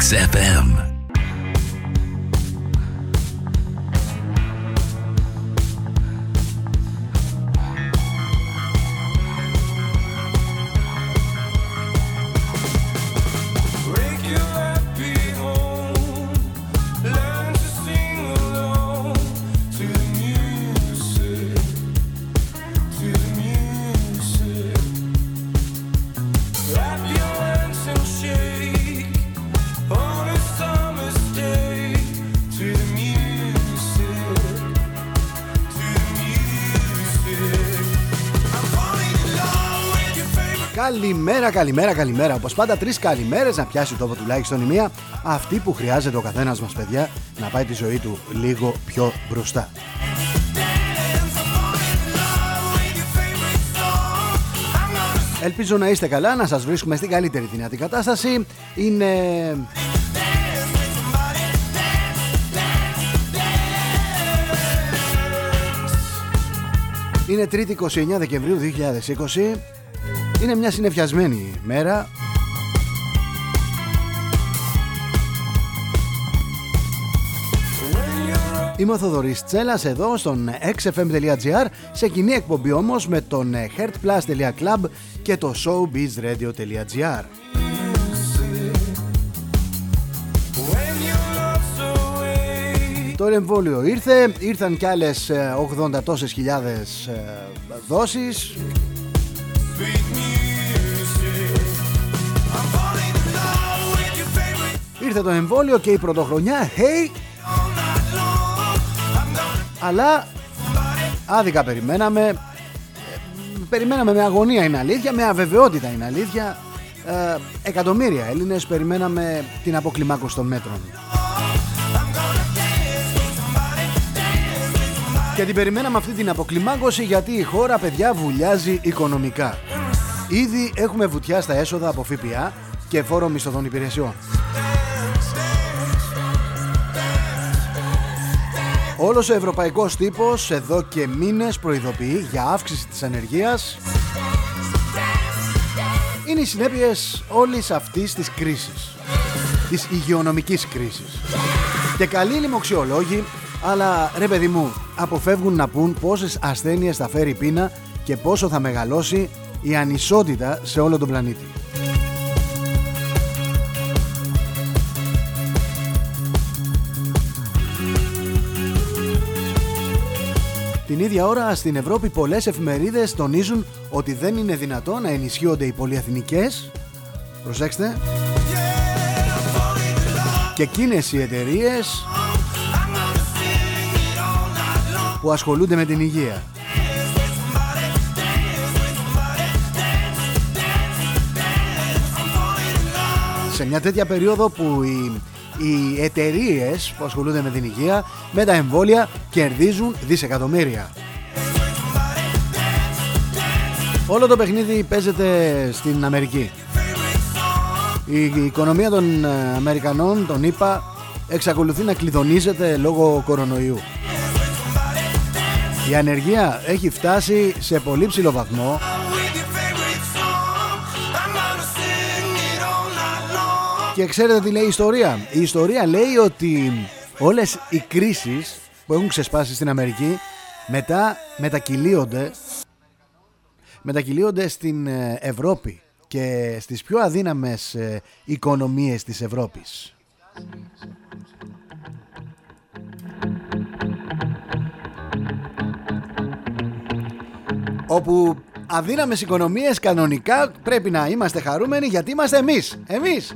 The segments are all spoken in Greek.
XFM. Καλημέρα, καλημέρα, καλημέρα. Όπως πάντα, τρεις καλημέρες να πιάσει τόπο τουλάχιστον η μία. Αυτή που χρειάζεται ο καθένας μας, παιδιά, να πάει τη ζωή του λίγο πιο μπροστά. Ελπίζω να είστε καλά, να σας βρίσκουμε στην καλύτερη δυνατή κατάσταση. Είναι... Είναι 3η 29 Δεκεμβρίου 2020 είναι μια συνεφιασμένη μέρα. Είμαι ο Θοδωρής Τσέλας εδώ στον xfm.gr σε κοινή εκπομπή όμως με τον heartplus.club και το showbizradio.gr Το εμβόλιο ήρθε, ήρθαν κι άλλες 80 ε, τόσες χιλιάδες ε, δόσεις Ήρθε το εμβόλιο και η πρωτοχρονιά Hey. Αλλά Άδικα περιμέναμε. Περιμέναμε με αγωνία είναι αλήθεια Με αβεβαιότητα είναι αλήθεια. Ε, Εκατομμύρια Έλληνες περιμέναμε την αποκλιμάκωση των μέτρων Και την περιμέναμε αυτή την αποκλιμάκωση γιατί η χώρα παιδιά βουλιάζει οικονομικά. Ήδη έχουμε βουτιά στα έσοδα από ΦΠΑ και φόρο μισθωτών υπηρεσιών. Όλος ο ευρωπαϊκός τύπος εδώ και μήνες προειδοποιεί για αύξηση της ανεργίας είναι οι συνέπειες όλης αυτής της κρίσης της υγειονομικής κρίσης και καλοί λοιμοξιολόγοι αλλά ρε παιδί μου αποφεύγουν να πούν πόσες ασθένειες θα φέρει η πείνα και πόσο θα μεγαλώσει η ανισότητα σε όλο τον πλανήτη. Την ίδια ώρα στην Ευρώπη πολλές εφημερίδες τονίζουν ότι δεν είναι δυνατό να ενισχύονται οι πολυεθνικές Προσέξτε Και εκείνες οι εταιρείες που ασχολούνται με την υγεία Σε μια τέτοια περίοδο που οι οι εταιρείες που ασχολούνται με την υγεία, με τα εμβόλια, κερδίζουν δισεκατομμύρια. Όλο το παιχνίδι παίζεται στην Αμερική. Η οικονομία των ε, Αμερικανών, τον είπα, εξακολουθεί να κλειδονίζεται λόγω κορονοϊού. Η ανεργία έχει φτάσει σε πολύ ψηλό βαθμό Και ξέρετε τι λέει η ιστορία. Η ιστορία λέει ότι όλες οι κρίσεις που έχουν ξεσπάσει στην Αμερική μετά μετακυλίονται μετακυλίονται στην ε, Ευρώπη και στις πιο αδύναμες ε, οικονομίες της Ευρώπης. Όπου αδύναμες οικονομίες κανονικά πρέπει να είμαστε χαρούμενοι γιατί είμαστε εμείς. Εμείς.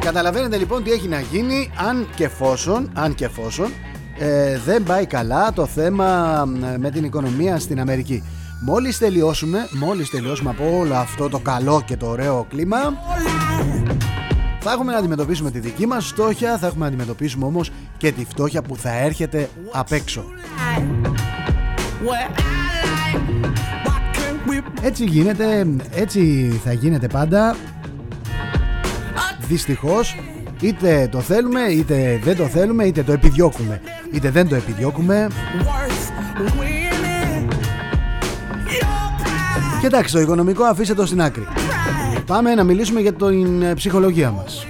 Καταλαβαίνετε λοιπόν τι έχει να γίνει αν και εφόσον, αν και εφόσον ε, δεν πάει καλά το θέμα με την οικονομία στην Αμερική. Μόλις τελειώσουμε, μόλις τελειώσουμε από όλο αυτό το καλό και το ωραίο κλίμα θα έχουμε να αντιμετωπίσουμε τη δική μας φτώχεια, θα έχουμε να αντιμετωπίσουμε όμως και τη φτώχεια που θα έρχεται απ' έξω. Έτσι γίνεται, έτσι θα γίνεται πάντα δυστυχώς είτε το θέλουμε είτε δεν το θέλουμε είτε το επιδιώκουμε. Είτε δεν το επιδιώκουμε. Και εντάξει το οικονομικό αφήστε το στην άκρη. Πάμε να μιλήσουμε για την ε, ψυχολογία μας.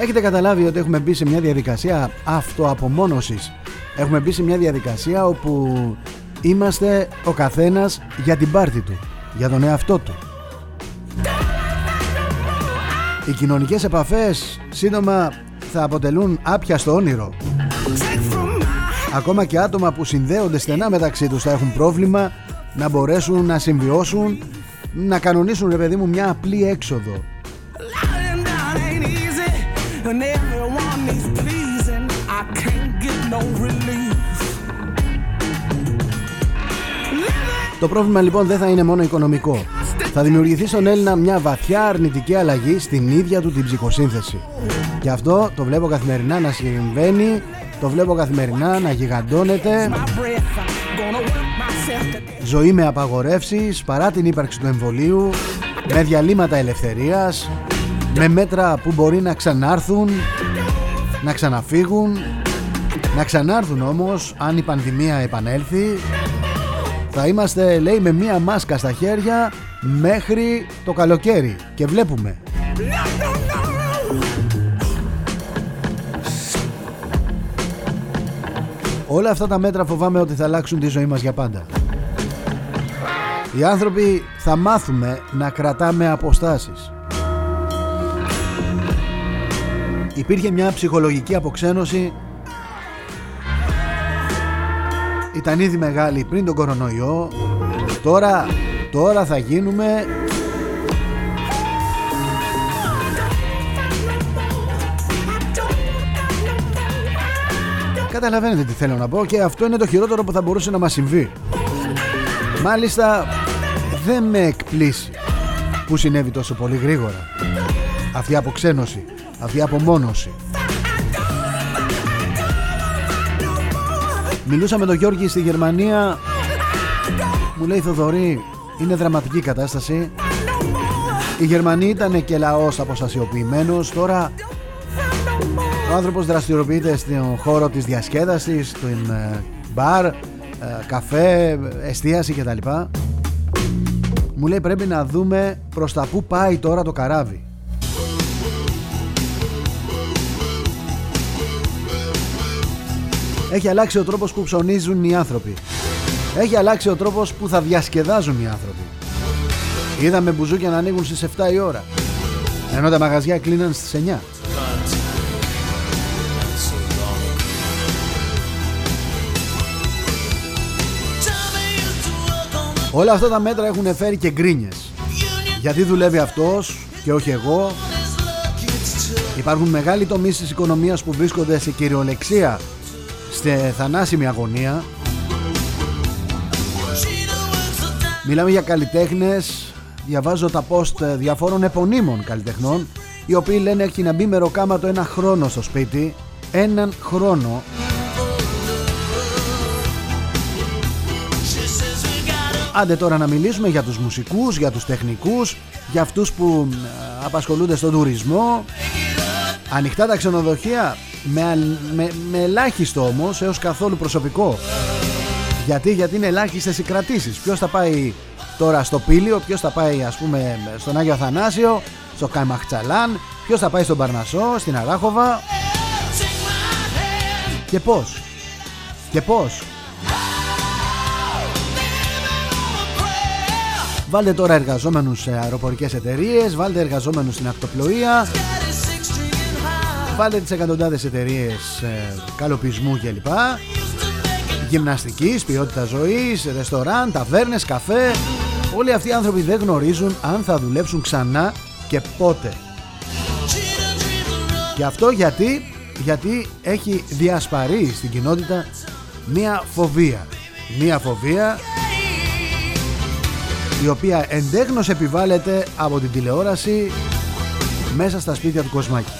Έχετε καταλάβει ότι έχουμε μπει σε μια διαδικασία αυτοαπομόνωσης. Έχουμε μπει σε μια διαδικασία όπου είμαστε ο καθένας για την πάρτη του Για τον εαυτό του Οι κοινωνικές επαφές σύντομα θα αποτελούν άπιαστο όνειρο. Ακόμα και άτομα που συνδέονται στενά μεταξύ τους θα έχουν πρόβλημα να μπορέσουν να συμβιώσουν να κανονίσουν ρε παιδί μου μια απλή έξοδο Το πρόβλημα λοιπόν δεν θα είναι μόνο οικονομικό θα δημιουργηθεί στον Έλληνα μια βαθιά αρνητική αλλαγή στην ίδια του την ψυχοσύνθεση. Και αυτό το βλέπω καθημερινά να συμβαίνει, το βλέπω καθημερινά να γιγαντώνεται. Ζωή με απαγορεύσεις παρά την ύπαρξη του εμβολίου, με διαλύματα ελευθερίας, με μέτρα που μπορεί να ξανάρθουν, να ξαναφύγουν, να ξανάρθουν όμως αν η πανδημία επανέλθει. Θα είμαστε λέει με μία μάσκα στα χέρια μέχρι το καλοκαίρι. Και βλέπουμε. Όλα αυτά τα μέτρα φοβάμαι ότι θα αλλάξουν τη ζωή μας για πάντα. Οι άνθρωποι θα μάθουμε να κρατάμε αποστάσεις. Υπήρχε μια ψυχολογική αποξένωση Ήταν ήδη μεγάλη πριν τον κορονοϊό. Τώρα Τώρα θα γίνουμε Καταλαβαίνετε τι θέλω να πω και αυτό είναι το χειρότερο που θα μπορούσε να μας συμβεί. Μάλιστα δεν με εκπλήσει που συνέβη τόσο πολύ γρήγορα. Αυτή η αποξένωση, αυτή η απομόνωση Μιλούσα με τον Γιώργη στη Γερμανία. Μου λέει Θοδωρή είναι δραματική κατάσταση. Οι Γερμανοί ήταν και λαός αποστασιοποιημένος. Τώρα ο άνθρωπος δραστηριοποιείται στον χώρο της διασκέδασης Στην ε, μπαρ, ε, καφέ, εστίαση κτλ. Μου λέει πρέπει να δούμε προς τα που πάει τώρα το καράβι Έχει αλλάξει ο τρόπος που ψωνίζουν οι άνθρωποι έχει αλλάξει ο τρόπος που θα διασκεδάζουν οι άνθρωποι. Είδαμε μπουζούκια να ανοίγουν στις 7 η ώρα, ενώ τα μαγαζιά κλείναν στις 9. Όλα αυτά τα μέτρα έχουν φέρει και γκρίνιες. Γιατί δουλεύει αυτός και όχι εγώ. Υπάρχουν μεγάλοι τομείς της οικονομίας που βρίσκονται σε κυριολεξία στη θανάσιμη αγωνία. Μιλάμε για καλλιτέχνες. Διαβάζω τα post διαφόρων επωνύμων καλλιτεχνών Οι οποίοι λένε έχει να μπει με ροκάματο ένα χρόνο στο σπίτι Έναν χρόνο. Άντε τώρα να μιλήσουμε για τους μουσικούς, για τους τεχνικούς Για αυτούς που απασχολούνται στον τουρισμό. Ανοιχτά τα ξενοδοχεία με, με, με ελάχιστο όμως έως καθόλου προσωπικό γιατί, γιατί είναι ελάχιστες οι κρατήσεις. Ποιος θα πάει τώρα στο Πήλιο, ποιος θα πάει ας πούμε στον Άγιο Αθανάσιο, στο Καϊμαχτσαλάν, ποιος θα πάει στον Παρνασό, στην Αράχοβα. Και πώς; Και πώς; Βάλτε τώρα εργαζόμενους σε αεροπορικές εταιρείες, βάλτε εργαζόμενους στην ακτοπλοεία, βάλτε τις εκατοντάδες εταιρείες ε, καλοπισμού κλπ γυμναστικής, ποιότητα ζωής, ρεστοράν, ταβέρνες, καφέ. Όλοι αυτοί οι άνθρωποι δεν γνωρίζουν αν θα δουλέψουν ξανά και πότε. Και αυτό γιατί, γιατί έχει διασπαρεί στην κοινότητα μία φοβία. Μία φοβία η οποία εντέχνως επιβάλλεται από την τηλεόραση μέσα στα σπίτια του Κοσμάκη.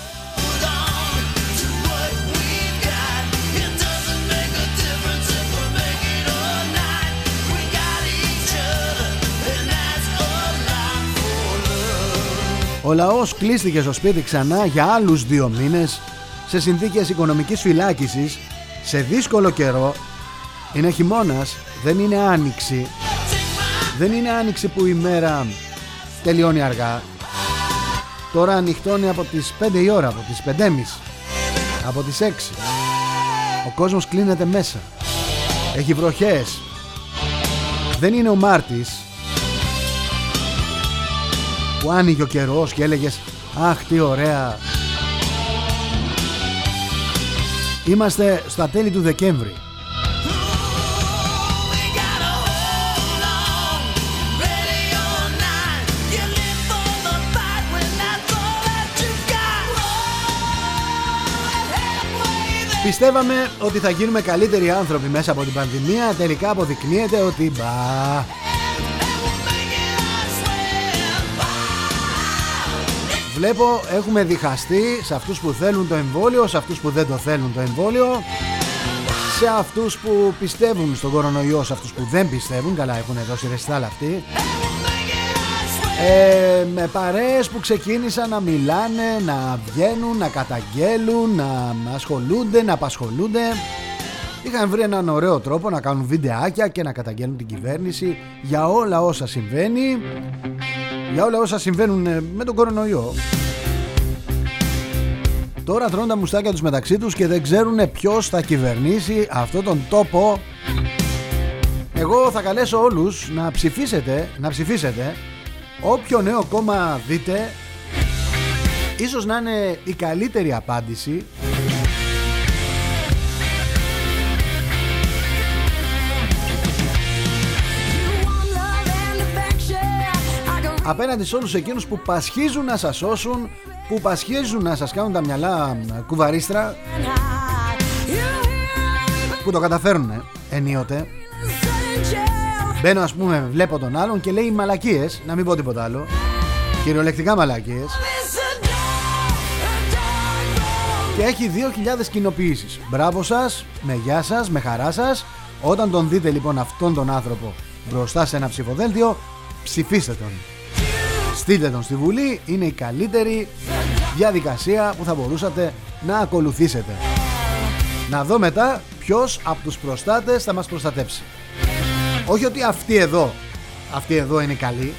Ο λαός κλείστηκε στο σπίτι ξανά για άλλους δύο μήνες σε συνθήκες οικονομικής φυλάκισης σε δύσκολο καιρό. Είναι χειμώνας δεν είναι άνοιξη. Δεν είναι άνοιξη που η μέρα τελειώνει αργά. Τώρα ανοιχτώνει από τις 5 η ώρα από τις 5.30 από τις 6 ο κόσμος κλείνεται μέσα. Έχει βροχές. Δεν είναι ο Μάρτης που άνοιγε ο καιρός και έλεγες αχ τι ωραία είμαστε στα τέλη του Δεκέμβρη. Πιστεύαμε ότι θα γίνουμε καλύτεροι άνθρωποι μέσα από την πανδημία. Τελικά αποδεικνύεται ότι μπα Βλέπω έχουμε διχαστεί σε αυτούς που θέλουν το εμβόλιο Σε αυτούς που δεν το θέλουν το εμβόλιο Σε αυτούς που πιστεύουν στον κορονοϊό Σε αυτούς που δεν πιστεύουν. Καλά έχουν δώσει ρεστάλ αυτοί. Ε, με παρέες που ξεκίνησαν να μιλάνε, να βγαίνουν, να καταγγέλουν, να ασχολούνται, να απασχολούνται. Είχαν βρει έναν ωραίο τρόπο να κάνουν βιντεάκια και να καταγγέλνουν την κυβέρνηση για όλα όσα συμβαίνει, για όλα όσα συμβαίνουν ε, με τον κορονοϊό. Τώρα τρώνε τα μουστάκια τους μεταξύ τους και δεν ξέρουν ποιος θα κυβερνήσει αυτόν τον τόπο. Εγώ θα καλέσω όλους να ψηφίσετε, να ψηφίσετε Όποιο νέο κόμμα δείτε Ίσως να είναι η καλύτερη απάντηση Απέναντι σε όλους εκείνους που πασχίζουν να σας σώσουν Που πασχίζουν να σας κάνουν τα μυαλά κουβαρίστρα Που το καταφέρουν ενίοτε. Μπαίνω ας πούμε βλέπω τον άλλον και λέει μαλακίες Να μην πω τίποτα άλλο. Κυριολεκτικά μαλακίες. Και έχει 2.000 κοινοποιήσεις. Μπράβο σας, με γεια σας, με χαρά σας. Όταν τον δείτε λοιπόν αυτόν τον άνθρωπο Μπροστά σε ένα ψηφοδέλτιο Ψηφίστε τον Στείλτε τον στη Βουλή Είναι η καλύτερη διαδικασία που θα μπορούσατε να ακολουθήσετε. Να δω μετά ποιος από τους προστάτες θα μας προστατέψει. Όχι ότι αυτή εδώ Αυτή εδώ είναι καλή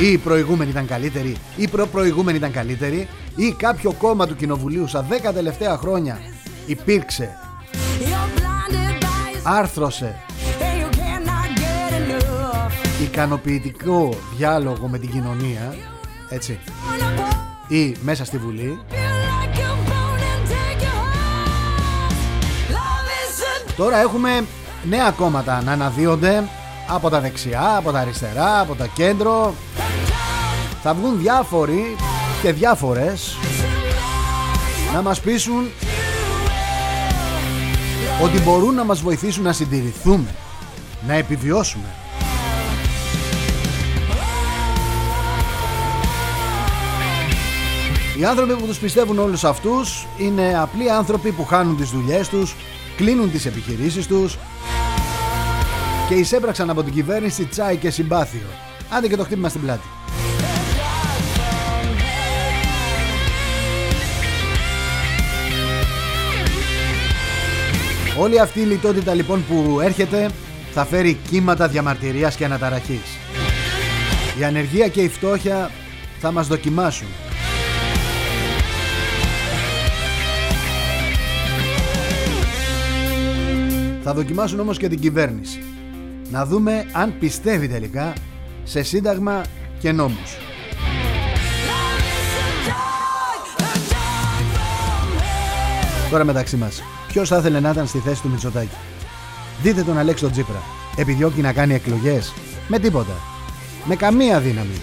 Ή η προηγούμενη ήταν καλύτερη Ή η προπροηγούμενη ήταν καλύτερη Ή κάποιο κόμμα του κοινοβουλίου Στα 10 τελευταία χρόνια Υπήρξε Άρθρωσε Ικανοποιητικό διάλογο με την κοινωνία Έτσι Ή μέσα στη Βουλή. Τώρα έχουμε νέα κόμματα να αναδύονται από τα δεξιά, από τα αριστερά, από τα κέντρο. Θα βγουν διάφοροι και διάφορες να μας πείσουν ότι μπορούν να μας βοηθήσουν να συντηρηθούμε να επιβιώσουμε Οι άνθρωποι που τους πιστεύουν όλους αυτούς είναι απλοί άνθρωποι που χάνουν τις δουλειές τους, κλείνουν τις επιχειρήσεις τους, και εισέπραξαν από την κυβέρνηση τσάι και συμπάθειο. Άντε και το χτύπημα στην πλάτη. Όλη αυτή η λιτότητα λοιπόν που έρχεται θα φέρει κύματα διαμαρτυρίας και αναταραχής. Η ανεργία και η φτώχεια θα μας δοκιμάσουν. Θα δοκιμάσουν όμως και την κυβέρνηση να δούμε αν πιστεύει τελικά σε σύνταγμα και νόμους. Τώρα μεταξύ μας, ποιος θα ήθελε να ήταν στη θέση του Μητσοτάκη; Δείτε τον Αλέξη τον Τζίπρα. Επιδιώκει να κάνει εκλογές; Με τίποτα. Με καμία δύναμη.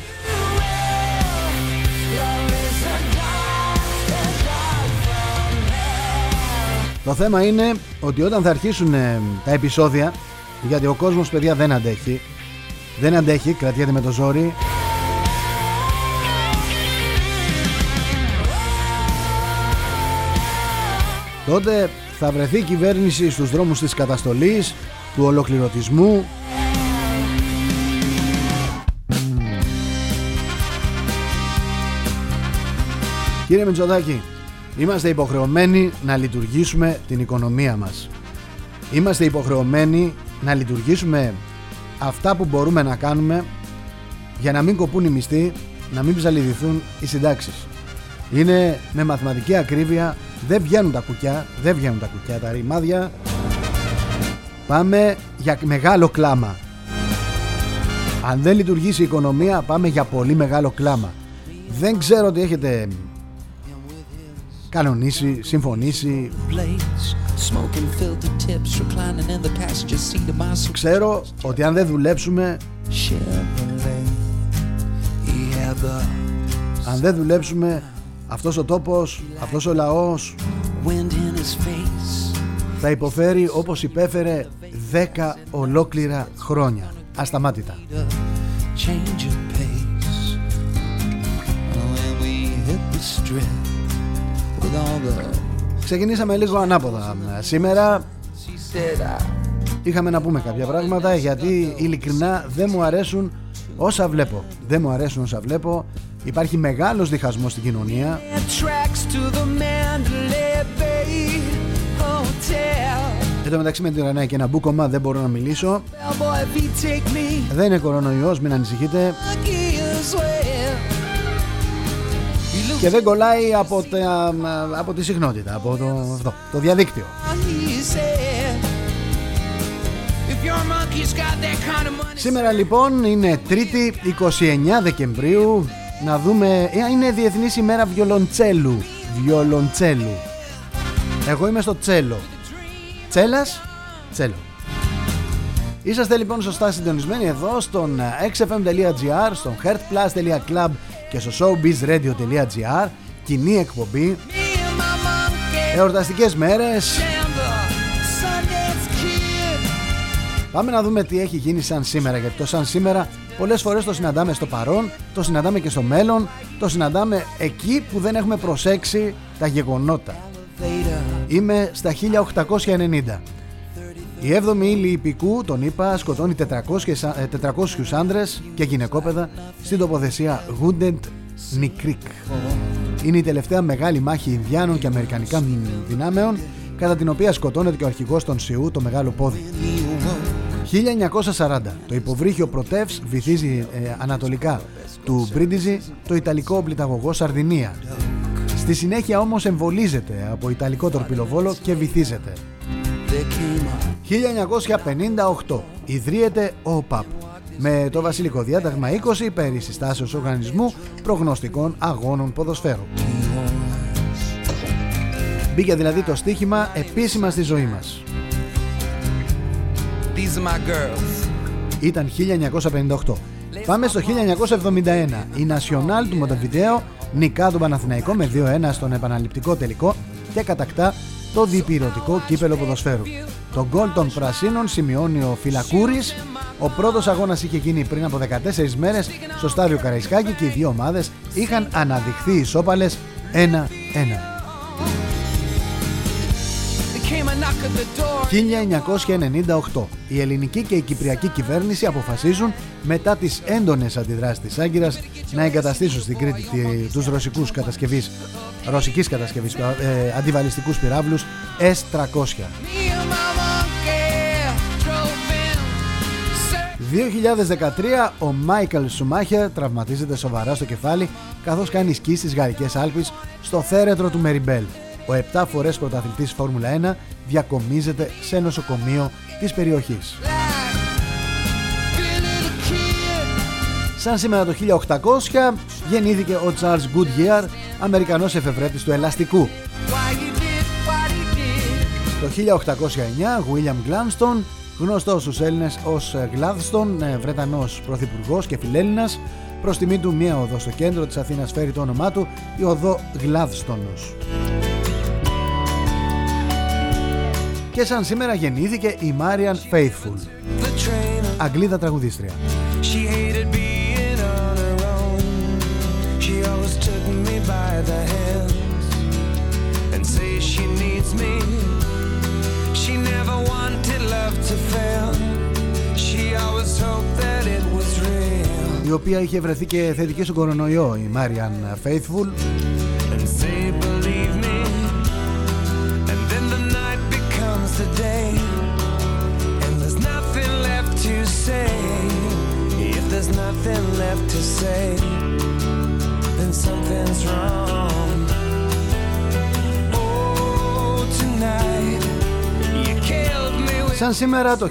Το θέμα είναι ότι όταν θα αρχίσουν ε, τα επεισόδια γιατί ο κόσμος παιδιά δεν αντέχει. Δεν αντέχει, κρατιέται με το ζόρι. Τότε θα βρεθεί η κυβέρνηση στους δρόμους της καταστολής του ολοκληρωτισμού. Κύριε Μητσοδάκη, είμαστε υποχρεωμένοι να λειτουργήσουμε την οικονομία μας. Είμαστε υποχρεωμένοι να λειτουργήσουμε αυτά που μπορούμε να κάνουμε για να μην κοπούν οι μισθοί, να μην ψαλιδηθούν οι συντάξεις. Είναι με μαθηματική ακρίβεια, δεν βγαίνουν τα κουκιά, δεν βγαίνουν τα κουκιά, τα ρημάδια. Πάμε για μεγάλο κλάμα. Αν δεν λειτουργήσει η οικονομία, πάμε για πολύ μεγάλο κλάμα. Δεν ξέρω ότι έχετε κανονίσει, συμφωνήσει. Ξέρω ότι αν δεν δουλέψουμε αν δεν δουλέψουμε αυτός ο τόπος, αυτός ο λαός θα υποφέρει όπως υπέφερε 10 ολόκληρα χρόνια. Ασταμάτητα Ξεκινήσαμε λίγο ανάποδα Σήμερα είχαμε να πούμε κάποια πράγματα γιατί ειλικρινά δεν μου αρέσουν όσα βλέπω. Δεν μου αρέσουν όσα βλέπω. Υπάρχει μεγάλος διχασμός στην κοινωνία. Εν τω μεταξύ με την Ρανά και ένα μπούκομα δεν μπορώ να μιλήσω. Δεν είναι κορονοϊός, μην ανησυχείτε. Και δεν κολλάει από, τα, από τη συχνότητα, από το, το διαδίκτυο. Σήμερα λοιπόν είναι 3η 29 Δεκεμβρίου. Να δούμε ε, Είναι Διεθνής ημέρα βιολοντσέλου. Βιολοντσέλου. Εγώ είμαι στο τσέλο. Τσέλας Τσέλο. Είσαστε λοιπόν σωστά συντονισμένοι εδώ στον xfm.gr, στον heartplus.club και στο showbizradio.gr Κοινή εκπομπή Εορταστικές μέρες Πάμε να δούμε τι έχει γίνει σαν σήμερα. Γιατί το σαν σήμερα πολλές φορές το συναντάμε στο παρόν, το συναντάμε και στο μέλλον, το συναντάμε εκεί που δεν έχουμε προσέξει τα γεγονότα. Είμαι στα 1890. Η 7η ύλη υπηκού, τον είπα, σκοτώνει 400, 400 άντρες και γυναικόπαιδα στην τοποθεσία Wounded Νικρίκ. Είναι η τελευταία μεγάλη μάχη Ινδιάνων και Αμερικανικών δυνάμεων κατά την οποία σκοτώνεται και ο αρχηγός των Σιού, το Μεγάλο Πόδι. 1940 το υποβρύχιο Πρωτεύς βυθίζει ε, ανατολικά του Μπρίντιζι το Ιταλικό πληταγωγό Σαρδινία. Στη συνέχεια όμως εμβολίζεται από Ιταλικό τορπιλοβόλο και βυθίζεται. 1958 ιδρύεται ο ΟΠΑΠ με το Βασιλικό Διάταγμα 20 περί συστάσεως οργανισμού προγνωστικών αγώνων ποδοσφαίρου. Μπήκε δηλαδή το στοίχημα επίσημα στη ζωή μας. These my girls. Ήταν 1958. Πάμε στο 1971. Η Nacional του Μοντεβιντέο νικά τον Παναθηναϊκό με 2-1 στον επαναληπτικό τελικό και κατακτά το διπυρωτικό κύπελο ποδοσφαίρου. Το γκολ των Πρασίνων σημειώνει ο Φυλακούρης. Ο πρώτος αγώνας είχε γίνει πριν από 14 μέρες στο στάδιο Καραϊσκάκη και οι δύο ομάδες είχαν αναδειχθεί ισόπαλες 1-1. 1998. Η ελληνική και η κυπριακή κυβέρνηση αποφασίζουν μετά τις έντονες αντιδράσεις της Άγκυρας να εγκαταστήσουν στην Κρήτη τους ρωσικούς κατασκευής, ρωσικής κατασκευής ε, αντιβαλιστικούς πυράβλους S-300. 2013 ο Μάικαλ Σουμάχερ τραυματίζεται σοβαρά στο κεφάλι καθώς κάνει σκι στις Γαλλικές Άλπεις στο θέρετρο του Μεριμπέλ. Ο 7 φορές πρωταθλητής Φόρμουλα 1 διακομίζεται σε νοσοκομείο της περιοχής. Σαν σήμερα το 1800 γεννήθηκε ο Charles Goodyear, Αμερικανός εφευρέτης του ελαστικού. Το 1809 William Gladstone, γνωστός στους Έλληνες ως Gladstone, Βρετανός πρωθυπουργός και φιλέλληνας, προς τιμή του μία οδό στο κέντρο της Αθήνας φέρει το όνομά του, η οδό Gladstone. Και σαν σήμερα γεννήθηκε η Μάριαν Faithful, Αγγλίδα τραγουδίστρια. η οποία είχε βρεθεί και θετική στον κορονοϊό η Μάριαν Faithful Σαν σήμερα το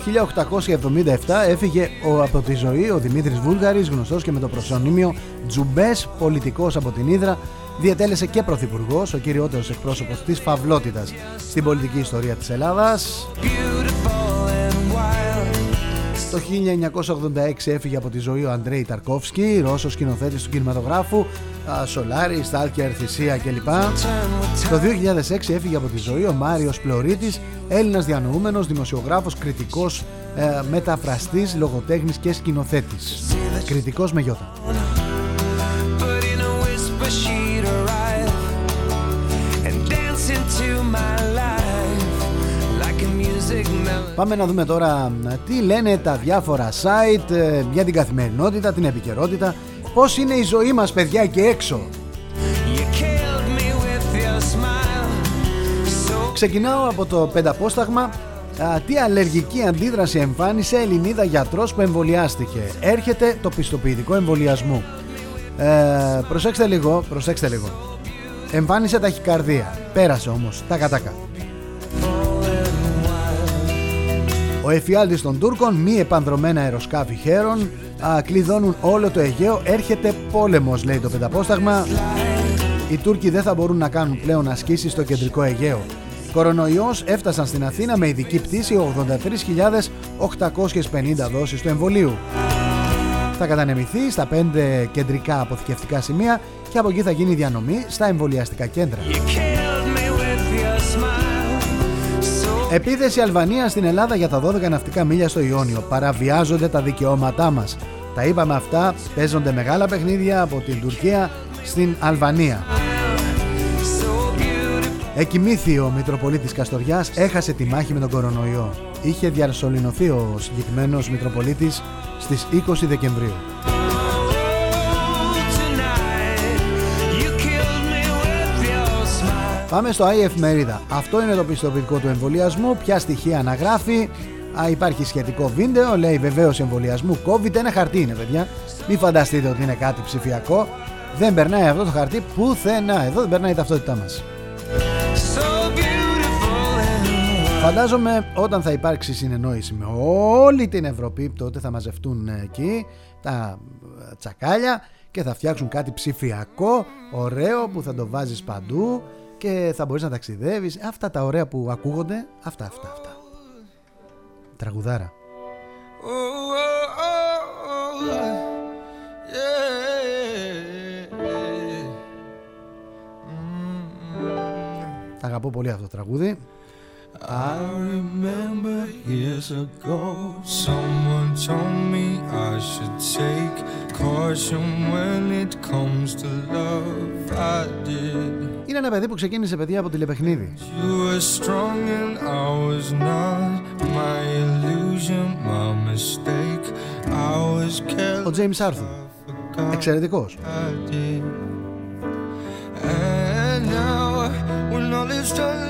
1877 έφυγε ο, από τη ζωή ο Δημήτρης Βούλγαρης, γνωστός και με το προσωνύμιο Τζουμπές, πολιτικός από την Ήδρα, διατέλεσε και πρωθυπουργός, ο κυριότερος εκπρόσωπος της φαυλότητας στην πολιτική ιστορία της Ελλάδας. Το 1986 έφυγε από τη ζωή ο Αντρέι Ταρκόφσκι, Ρώσος σκηνοθέτης του κινηματογράφου, Σολάρι, Στάλκερ, Θησία κλπ. Το 2006 έφυγε από τη ζωή ο Μάριος Πλωρίτης, Έλληνας διανοούμενος, δημοσιογράφος, κριτικός, ε, μεταφραστής, λογοτέχνης και σκηνοθέτης. Κριτικός με γιώτα. Πάμε να δούμε τώρα τι λένε τα διάφορα site ε, για την καθημερινότητα, την επικαιρότητα. Πώς είναι η ζωή μας παιδιά εκεί έξω; Ξεκινάω από το πενταπόσταγμα. Τι αλλεργική αντίδραση εμφάνισε Ελληνίδα γιατρός που εμβολιάστηκε. Έρχεται το πιστοποιητικό εμβολιασμού. Ε, Προσέξτε λίγο, προσέξτε λίγο. Εμφάνισε ταχυκαρδία. Πέρασε όμως, τα κατάκα Ο εφιάλτης των Τούρκων, μη επανδρομένα αεροσκάφη χέρων, α, κλειδώνουν όλο το Αιγαίο. Έρχεται πόλεμος, λέει το πενταπόσταγμα. Οι Τούρκοι δεν θα μπορούν να κάνουν πλέον ασκήσεις στο κεντρικό Αιγαίο. Κορονοϊός έφτασαν στην Αθήνα με ειδική πτήση 83.850 δόσεις του εμβολίου. Θα κατανεμηθεί στα πέντε κεντρικά αποθηκευτικά σημεία και από εκεί θα γίνει διανομή στα εμβολιαστικά κέντρα. Επίθεση Αλβανίας στην Ελλάδα για τα 12 ναυτικά μίλια στο Ιόνιο. Παραβιάζονται τα δικαιώματά μας. Τα είπαμε αυτά, παίζονται μεγάλα παιχνίδια από την Τουρκία στην Αλβανία. Εκοιμήθη ο Μητροπολίτης Καστοριάς, έχασε τη μάχη με τον κορονοϊό. Είχε διαρσολυνωθεί ο συγκεκριμένος Μητροπολίτης στις 20 Δεκεμβρίου. Πάμε στο IF Μερίδα. Αυτό είναι το πιστοποιητικό του εμβολιασμού. Ποια στοιχεία αναγράφει. Α, υπάρχει σχετικό βίντεο. Λέει βεβαίως εμβολιασμού COVID. Ένα χαρτί είναι, παιδιά. Μην φανταστείτε ότι είναι κάτι ψηφιακό. Δεν περνάει αυτό το χαρτί πουθενά. Εδώ δεν περνάει η ταυτότητά μας. Φαντάζομαι όταν θα υπάρξει συνεννόηση με όλη την Ευρωπή, τότε θα μαζευτούν εκεί τα τσακάλια και θα φτιάξουν κάτι ψηφιακό, ωραίο που θα το βάζεις παντού και θα μπορείς να ταξιδεύεις αυτά τα ωραία που ακούγονται αυτά αυτά αυτά τραγουδάρα Αγαπώ πολύ αυτό το τραγούδι I remember years ago someone told me I should take caution when it comes to love I did Είναι ένα παιδί που ξεκίνησε παιδιά από τηλεπαιχνίδι You were strong and I was not my illusion, my mistake I was careless, Ο James Arthur Εξαιρετικός And now when all is done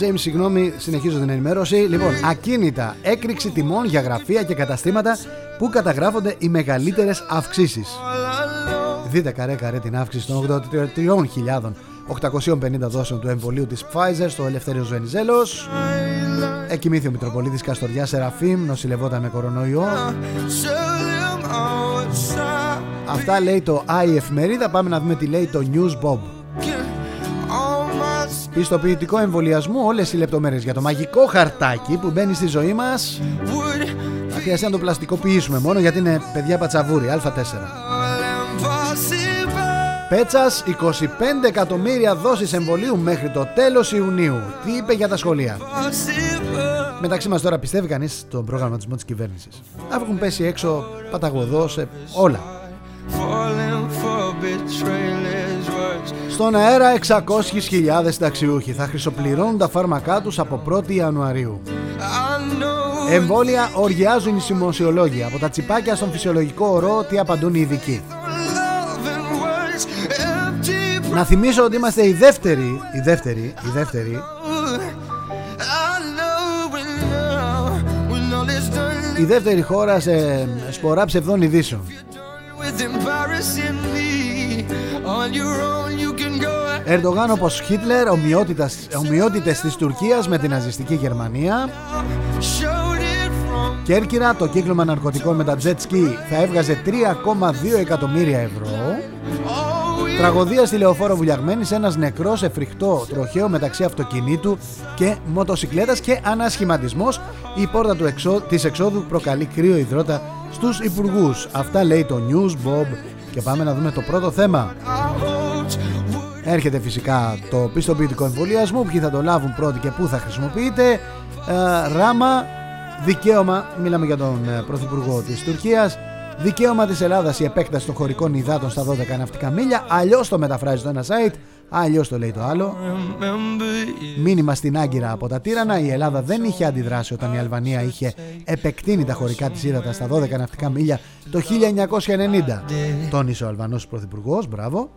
James, συγγνώμη, συνεχίζω την ενημέρωση. Λοιπόν, ακίνητα έκρηξη τιμών για γραφεία και καταστήματα που καταγράφονται οι μεγαλύτερες αυξήσεις. Δείτε καρέ καρέ την αύξηση των 83.850 δόσεων του εμβολίου της Pfizer στο Ελευθέριος Βενιζέλος. Εκοιμήθη ο Μητροπολίτης Καστοριά Σεραφείμ, νοσηλευόταν με κορονοϊό. Αυτά λέει το I εφημερίδα, πάμε να δούμε τι λέει το News Bob. Πιστοποιητικό εμβολιασμού, όλες οι λεπτομέρειες για το μαγικό χαρτάκι που μπαίνει στη ζωή μας. Θα χρειαστεί να το πλαστικοποιήσουμε μόνο γιατί είναι παιδιά πατσαβούρι, Α4. Πέτσας 25 εκατομμύρια δόσεις εμβολίου μέχρι το τέλος Ιουνίου. Τι είπε για τα σχολεία; Μεταξύ μας τώρα πιστεύει κανείς τον προγραμματισμό της κυβέρνησης. Αφού έχουν πέσει έξω παταγωδό σε όλα. Στον αέρα 600.000 ταξιούχοι θα χρυσοπληρώνουν τα φάρμακά τους από 1η Ιανουαρίου. Εμβόλια οργιάζουν οι σημοσιολόγοι. Από τα τσιπάκια στον φυσιολογικό ορό τι απαντούν οι ειδικοί. Να θυμίσω ότι είμαστε η δεύτερη, η δεύτερη, η δεύτερη η δεύτερη χώρα σε σπορά ψευδών ειδήσεων. Ερντογάν όπως Χίτλερ, ομοιότητες της Τουρκίας με την ναζιστική Γερμανία. Κέρκυρα, το κύκλωμα ναρκωτικών με τα jet ski θα έβγαζε 3,2 εκατομμύρια ευρώ. Τραγωδία στη λεωφόρο Βουλιαγμένη, ένας νεκρός σε φρικτό τροχαίο μεταξύ αυτοκινήτου και μοτοσυκλέτας και ανασχηματισμός. Η πόρτα του εξώ, της εξόδου προκαλεί κρύο υδρότα στους υπουργούς. Αυτά λέει το News Bob. Και πάμε να δούμε το πρώτο θέμα. Έρχεται φυσικά το πιστοποιητικό εμβολιασμού, ποιοι θα το λάβουν πρώτοι και πού θα χρησιμοποιείται. Ε, ράμα, δικαίωμα, μιλάμε για τον ε, Πρωθυπουργό της Τουρκίας, δικαίωμα της Ελλάδας η επέκταση των χωρικών υδάτων στα 12 ναυτικά μίλια, αλλιώς το μεταφράζει το ένα site, αλλιώς το λέει το άλλο. Μήνυμα στην Άγκυρα από τα Τύρανα, η Ελλάδα δεν είχε αντιδράσει όταν η Αλβανία είχε επεκτείνει τα χωρικά της ύδατα στα 12 ναυτικά μίλια το 1990. Τόνισε ο Αλβανός Πρωθυπουργός, μπράβο.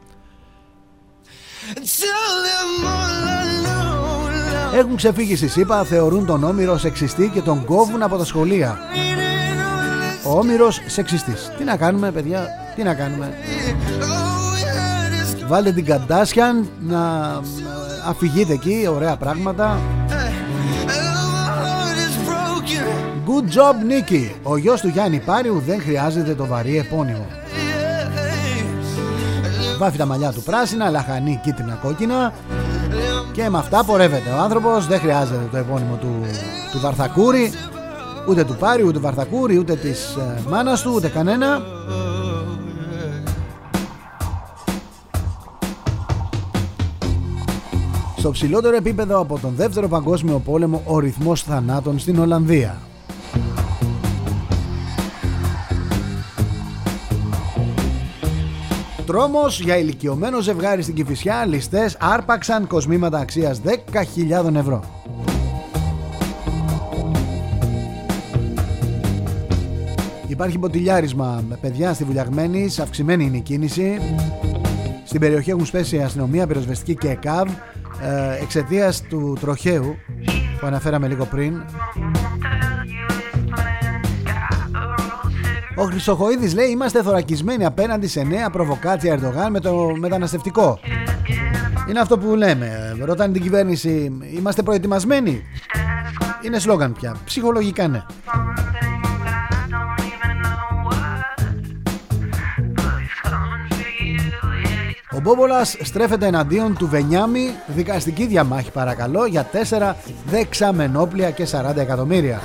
Έχουν ξεφύγει στη ΣΥΠΑ, θεωρούν τον Όμηρο σεξιστή και τον κόβουν από τα σχολεία. Ο Όμηρος σεξιστής. Τι να κάνουμε παιδιά, τι να κάνουμε. Βάλτε την Καντάσιαν να αφηγείτε εκεί, ωραία πράγματα. Good job Νίκη. Ο γιος του Γιάννη Πάριου δεν χρειάζεται το βαρύ επώνυμο. Βάφει τα μαλλιά του πράσινα, λαχανή κίτρινα κόκκινα και με αυτά πορεύεται ο άνθρωπος, δεν χρειάζεται το επώνυμο του, του Βαρθακούρη, ούτε του Πάρη, ούτε του Βαρθακούρη, ούτε της ε, μάνας του, ούτε κανένα. Στο ψηλότερο επίπεδο από τον δεύτερο παγκόσμιο πόλεμο ο ρυθμός θανάτων στην Ολλανδία. Τρόμος για ηλικιωμένο ζευγάρι στην Κηφισιά ληστές άρπαξαν κοσμήματα αξίας 10.000 ευρώ. Υπάρχει μποτιλιάρισμα με παιδιά στη Βουλιαγμένη, αυξημένη είναι η κίνηση. Στην περιοχή έχουν σπέσει η αστυνομία, πυροσβεστική και ΕΚΑΒ ε, εξαιτίας του τροχαίου που αναφέραμε λίγο πριν Ο Χρυσοχοίδης λέει είμαστε θωρακισμένοι απέναντι σε νέα προβοκάτσια Ερντογάν με το μεταναστευτικό. Είναι αυτό που λέμε. Ρωτάνε την κυβέρνηση, είμαστε προετοιμασμένοι; Είναι σλόγαν πια. Ψυχολογικά ναι. Ο Μπόμπολας στρέφεται εναντίον του Βενιάμι δικαστική διαμάχη παρακαλώ για 4 δεξαμενόπλια και 40 εκατομμύρια.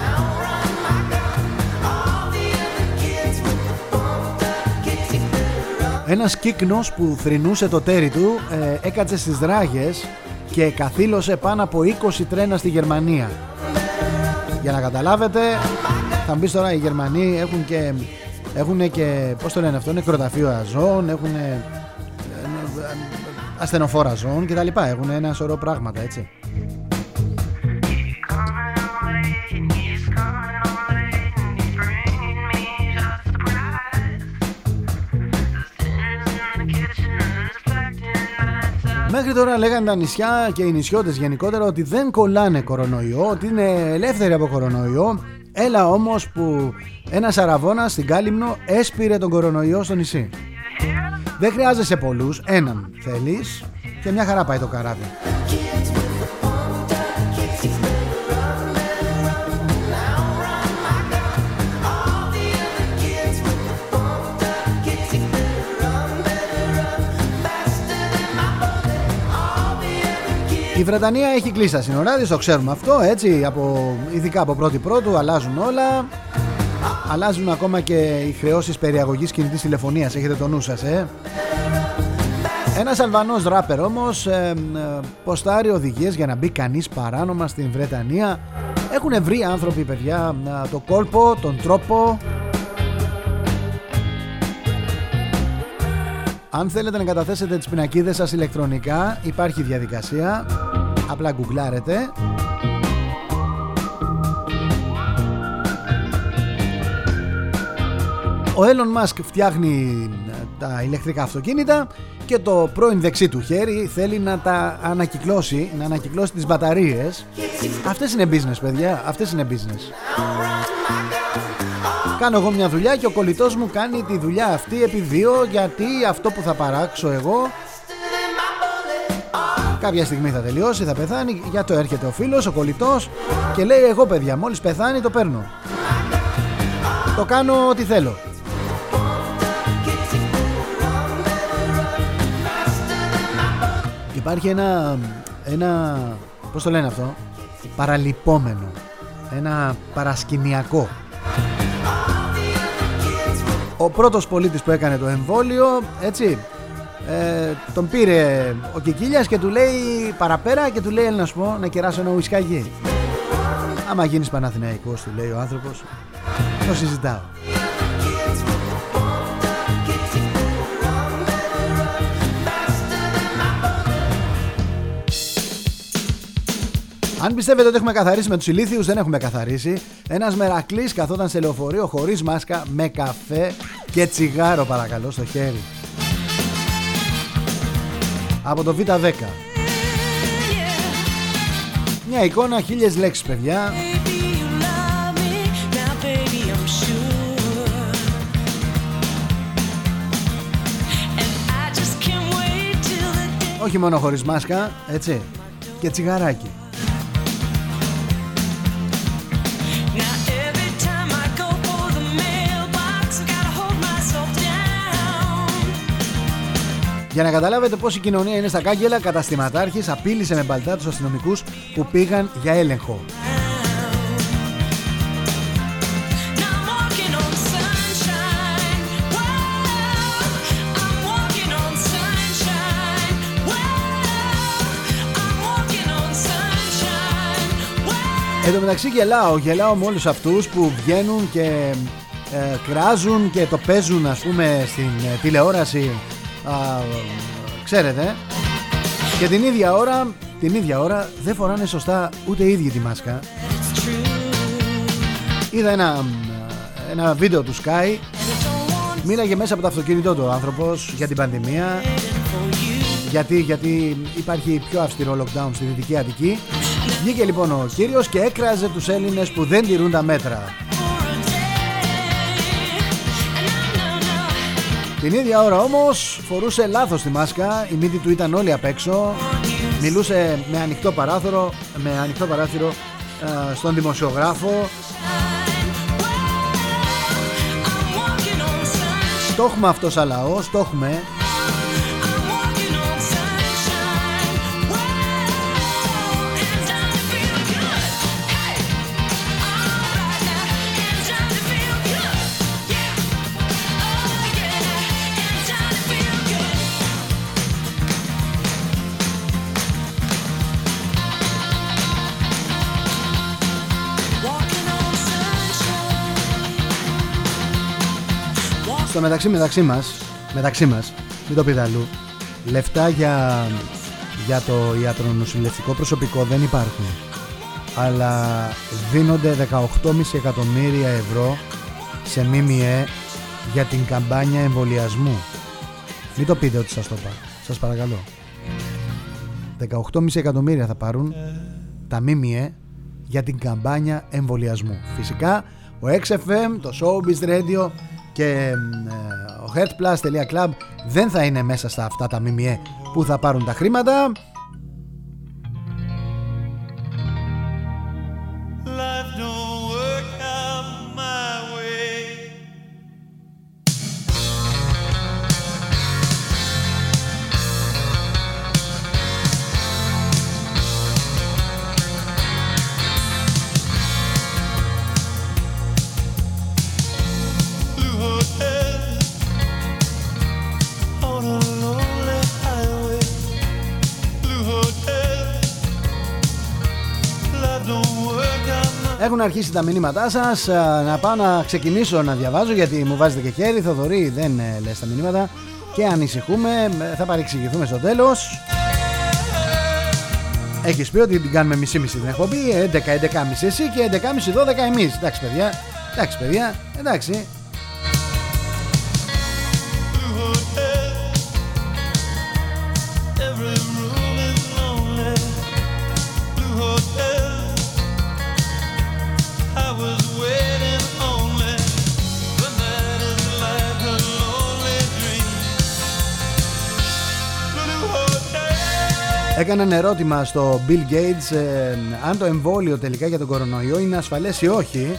Ένας κύκνος που θρυνούσε το τέρι του ε, έκατσε στις δράγες και καθήλωσε πάνω από 20 τρένα στη Γερμανία. Για να καταλάβετε, θα μπει τώρα οι Γερμανοί έχουν και, έχουν και πώς το λένε αυτό, νεκροταφείο αζών, έχουν ε, ε, ασθενοφόρα ζώων κτλ. Έχουν ένα σωρό πράγματα έτσι. Μέχρι τώρα λέγανε τα νησιά και οι νησιώτες γενικότερα ότι δεν κολλάνε κορονοϊό, ότι είναι ελεύθεροι από κορονοϊό. Έλα όμως που ένας αραβόνα στην Κάλυμνο έσπηρε τον κορονοϊό στο νησί. Δεν χρειάζεσαι πολλούς, έναν θέλεις και μια χαρά πάει το καράβι. Η Βρετανία έχει κλείσει τα σύνορά της, το ξέρουμε αυτό, έτσι, από, ειδικά από πρώτη πρώτου, αλλάζουν όλα. Αλλάζουν ακόμα και οι χρεώσεις περιαγωγής κινητής τηλεφωνίας, έχετε το νου σας, ε. Ένας Αλβανός ράπερ όμως ε, ε, ποστάρει οδηγίες για να μπει κανείς παράνομα στην Βρετανία. Έχουν βρει άνθρωποι, παιδιά, ε, το κόλπο, τον τρόπο. Αν θέλετε να καταθέσετε τις πινακίδες σας ηλεκτρονικά, υπάρχει διαδικασία απλά γκουγκλάρετε Ο Elon Musk φτιάχνει ε, τα ηλεκτρικά αυτοκίνητα και το πρώην δεξί του χέρι θέλει να τα ανακυκλώσει, να ανακυκλώσει τις μπαταρίες. Αυτές είναι business παιδιά, αυτές είναι business. Κάνω εγώ μια δουλειά και ο κολλητός μου κάνει τη δουλειά αυτή επί δύο γιατί αυτό που θα παράξω εγώ κάποια στιγμή θα τελειώσει, θα πεθάνει για το έρχεται ο φίλος, ο κολλητός και λέει εγώ παιδιά μόλις πεθάνει το παίρνω το κάνω ό,τι θέλω Υπάρχει ένα, ένα, πώς το λένε αυτό, παραλυπόμενο, ένα παρασκηνιακό. Ο πρώτος πολίτης που έκανε το εμβόλιο, έτσι, ε, τον πήρε ο Κικίλιας και του λέει παραπέρα και του λέει να σου πω να κεράσω ένα ουισκάκι. Άμα γίνεις Παναθηναϊκός του λέει ο άνθρωπος, το συζητάω. Αν πιστεύετε ότι έχουμε καθαρίσει με τους ηλίθιους, δεν έχουμε καθαρίσει. Ένας μερακλής καθόταν σε λεωφορείο χωρίς μάσκα με καφέ και τσιγάρο, παρακαλώ, στο χέρι. Από το Β10. Μια εικόνα, χίλιες λέξεις παιδιά Όχι μόνο χωρίς μάσκα, έτσι Και τσιγαράκι Για να καταλάβετε πώς η κοινωνία είναι στα κάγκελα, καταστηματάρχης απείλησε με μπαλτά τους αστυνομικούς που πήγαν για έλεγχο. Εν τω μεταξύ γελάω, γελάω με όλους αυτούς που βγαίνουν και ε, κράζουν και το παίζουν ας πούμε στην ε, τηλεόραση α, ξέρετε και την ίδια ώρα την ίδια ώρα δεν φοράνε σωστά ούτε οι ίδιοι τη μάσκα. Είδα ένα, ένα βίντεο του Sky. Μίλαγε μέσα από το αυτοκίνητό του ο άνθρωπος για την πανδημία. Γιατί, γιατί υπάρχει πιο αυστηρό lockdown στη Δυτική Αττική. Βγήκε λοιπόν ο κύριος και έκραζε τους Έλληνες που δεν τηρούν τα μέτρα Την ίδια ώρα όμως φορούσε λάθος τη μάσκα, η μύτη του ήταν όλη απ' έξω, μιλούσε με ανοιχτό παράθυρο, με ανοιχτό παράθυρο στον δημοσιογράφο. Το έχουμε αυτό σαν λαό, το έχουμε Στο μεταξύ μεταξύ μας, μεταξύ μας, μην το πει αλλού, λεφτά για, για το ιατρονοσηλευτικό προσωπικό δεν υπάρχουν. Αλλά δίνονται 18,5 εκατομμύρια ευρώ σε ΜΜΕ για την καμπάνια εμβολιασμού. Μην το πείτε ότι σας το είπα. Σας παρακαλώ. 18,5 εκατομμύρια θα πάρουν τα ΜΜΕ για την καμπάνια εμβολιασμού. Φυσικά ο XFM, το Showbiz Radio και ε, ο heartplus.club δεν θα είναι μέσα στα αυτά τα ΜΜΕ που θα πάρουν τα χρήματα αρχίσει τα μηνύματά σας. Να πάω να ξεκινήσω να διαβάζω Γιατί μου βάζετε και χέρι. Θοδωρή δεν ε, λες τα μηνύματα. Και ανησυχούμε Θα παρεξηγηθούμε στο τέλος. Έχεις πει ότι την κάνουμε μισή-μισή την εκπομπή 11-11.30 εσύ και 11.30-12 εμείς. Εντάξει παιδιά Εντάξει παιδιά Εντάξει Έκαναν ερώτημα στο Bill Gates ε, αν το εμβόλιο τελικά για τον κορονοϊό είναι ασφαλές ή όχι.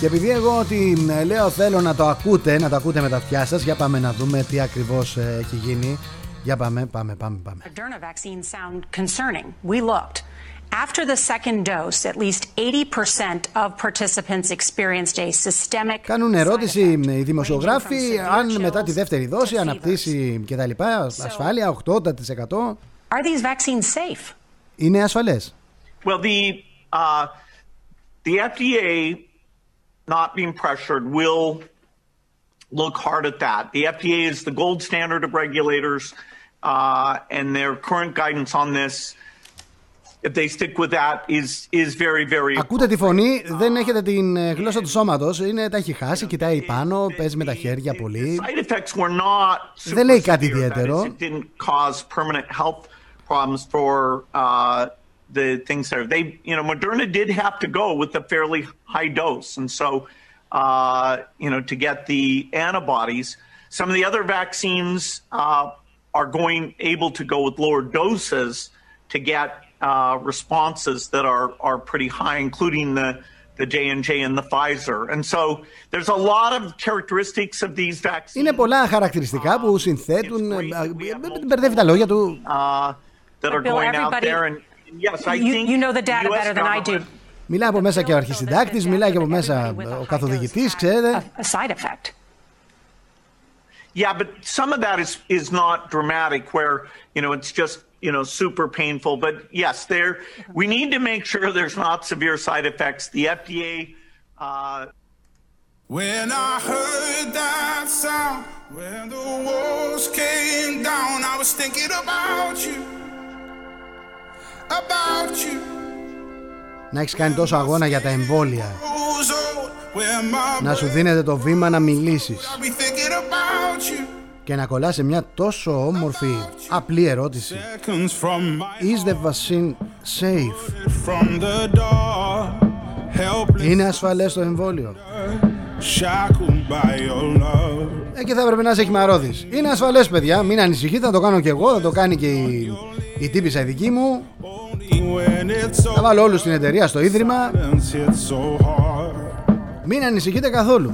Και επειδή εγώ ότι λέω θέλω να το ακούτε, να το ακούτε με τα αυτιά σας, για πάμε να δούμε τι ακριβώς ε, έχει γίνει. Για πάμε, πάμε, πάμε, πάμε. Moderna vaccines sound concerning. We looked. After the second dose, at least 80% of participants experienced a systemic Κάνουν ερώτηση οι δημοσιογράφοι αν μετά τη δεύτερη δόση αναπτύσσει και τα λοιπά, ασφάλεια 80%. Are these vaccines safe? Είναι ασφαλές. Well, the, uh, the FDA not being pressured will look hard at that. The FDA is the gold standard of regulators, uh, and their current guidance on this. If they stick with that, is, is very, very Ακούτε τη φωνή, δεν έχετε την γλώσσα του σώματος, είναι, τα έχει χάσει, κοιτάει πάνω, παίζει με τα χέρια πολύ. Δεν λέει κάτι ιδιαίτερο. It didn't cause permanent health problems for uh, the things there. They, you know, Moderna did have to go with a fairly high dose, and so, uh, you know, to get the antibodies. Some of the other vaccines uh, are going able to go with lower doses to get uh, responses that are are pretty high, including the the J and J and the Pfizer. And so there's a lot of characteristics of these vaccines. Είναι πολλά χαρακτηριστικά που συνθέτουν. Μπερδεύει τα λόγια του. That are going out there and Yes, I you, think you know the data better than I do. Μιλάει από μέσα και ο αρχισυντάκτης, μιλάει και από μέσα ο καθοδηγητής, ξέρετε. A side effect. Yeah, but some of that is is not dramatic where, you know, it's just, you know, super painful, but yes, there we need to make sure there's not severe side effects. The FDA uh When I heard that sound, when the walls came down, I was thinking about you. Να έχεις κάνει τόσο αγώνα για τα εμβόλια Να σου δίνεται το βήμα να μιλήσεις Και να κολλάς σε μια τόσο όμορφη απλή ερώτηση. Is the vaccine safe? Είναι ασφαλές το εμβόλιο; Εκεί θα έπρεπε να είσαι χυμαρόδης Είναι ασφαλές παιδιά, μην ανησυχείτε, θα το κάνω και εγώ, θα το κάνει και η, η τύπησα η δική μου. Θα βάλω όλους στην εταιρεία στο ίδρυμα Μην ανησυχείτε καθόλου.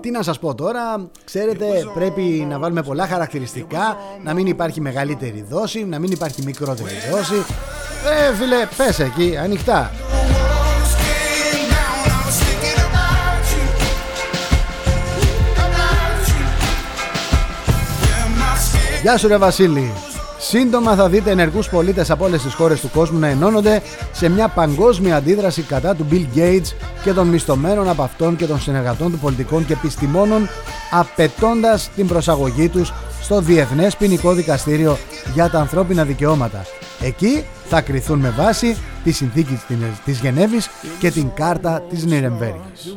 Τι να σας πω τώρα Ξέρετε πρέπει να βάλουμε πολλά χαρακτηριστικά Να μην υπάρχει μεγαλύτερη δόση Να μην υπάρχει μικρότερη δόση. Ε φίλε πες εκεί ανοιχτά. Γεια σου ρε Βασίλη Σύντομα θα δείτε ενεργούς πολίτες από όλες τις χώρες του κόσμου να ενώνονται σε μια παγκόσμια αντίδραση κατά του Bill Gates και των μισθωμένων από αυτών και των συνεργατών του πολιτικών και επιστημόνων απαιτώντας την προσαγωγή τους στο Διεθνές Ποινικό Δικαστήριο για τα ανθρώπινα δικαιώματα. Εκεί θα κριθούν με βάση τη συνθήκη της Γενέβης και την κάρτα της Νιρεμβέργης.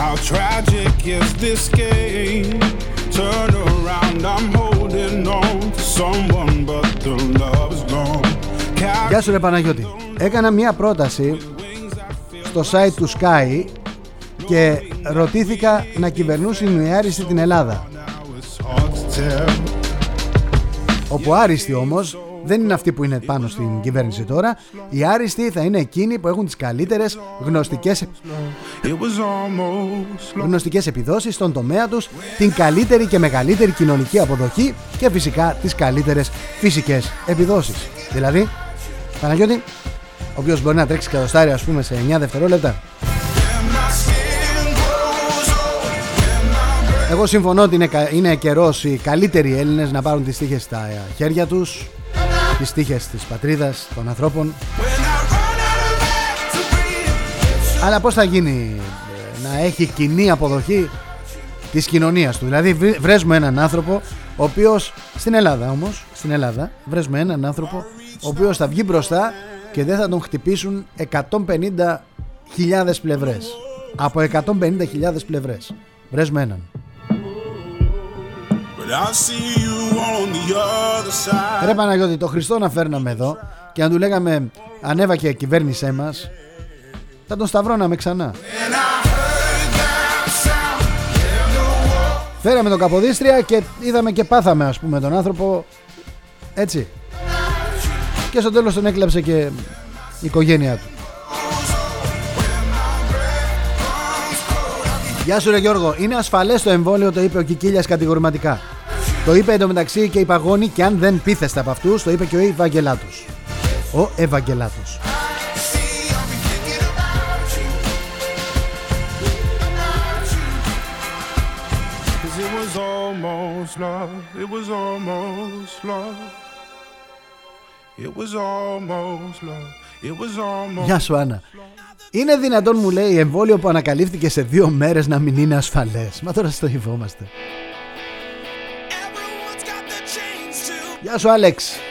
We bleed ourselves in vain. How tragic is this game? Turn around, I'm holding on to someone, but the love's gone. Γεια σου ρε Παναγιώτη. Έκανα μία πρόταση στο site του Sky και ρωτήθηκα να κυβερνούσουν οι άριστοι την Ελλάδα. Όπου άριστοι όμως δεν είναι αυτοί που είναι πάνω στην κυβέρνηση τώρα. Οι άριστοι θα είναι εκείνοι που έχουν τις καλύτερες γνωστικές, γνωστικές επιδόσεις στον τομέα τους, την καλύτερη και μεγαλύτερη κοινωνική αποδοχή και φυσικά τις καλύτερες φυσικές επιδόσεις. Δηλαδή, Παναγιώτη, ο οποίος μπορεί να τρέξει κατοστάρι ας πούμε σε 9 δευτερόλεπτα. Εγώ συμφωνώ ότι είναι, είναι καιρός οι καλύτεροι Έλληνες να πάρουν τις τύχες στα χέρια τους τις τύχες της πατρίδας των ανθρώπων. Αλλά πως θα γίνει ε, να έχει κοινή αποδοχή της κοινωνίας του. Δηλαδή βρέσουμε έναν άνθρωπο ο οποίος στην Ελλάδα όμως στην Ελλάδα βρέσουμε έναν άνθρωπο ο οποίος θα βγει μπροστά και δεν θα τον χτυπήσουν 150.000 πλευρές. Από 150.000 πλευρές. Βρέσουμε έναν Ρε Παναγιώτη, το Χριστό να φέρναμε εδώ και να του λέγαμε ανέβα και κυβέρνησέ μας, θα τον σταυρώναμε ξανά. Φέραμε τον Καποδίστρια και είδαμε και πάθαμε ας πούμε τον άνθρωπο έτσι. Και στο τέλος τον έκλαψε και η οικογένειά του. Γεια σου ρε Γιώργο, είναι ασφαλές το εμβόλιο το είπε ο Κικίλιας κατηγορηματικά. Το είπε εντωμεταξύ και η Παγώνη και αν δεν πείθεστε από αυτούς το είπε και ο Ευαγγελάτος. Ο Ευαγγελάτος. almost love. It was almost love. It was almost love. It was almost Γεια σου Άννα. Είναι δυνατόν μου λέει εμβόλιο που ανακαλύφθηκε σε δύο μέρες να μην είναι ασφαλές. Μα τώρα στο υβόμαστε. Γεια σου Άλεξ.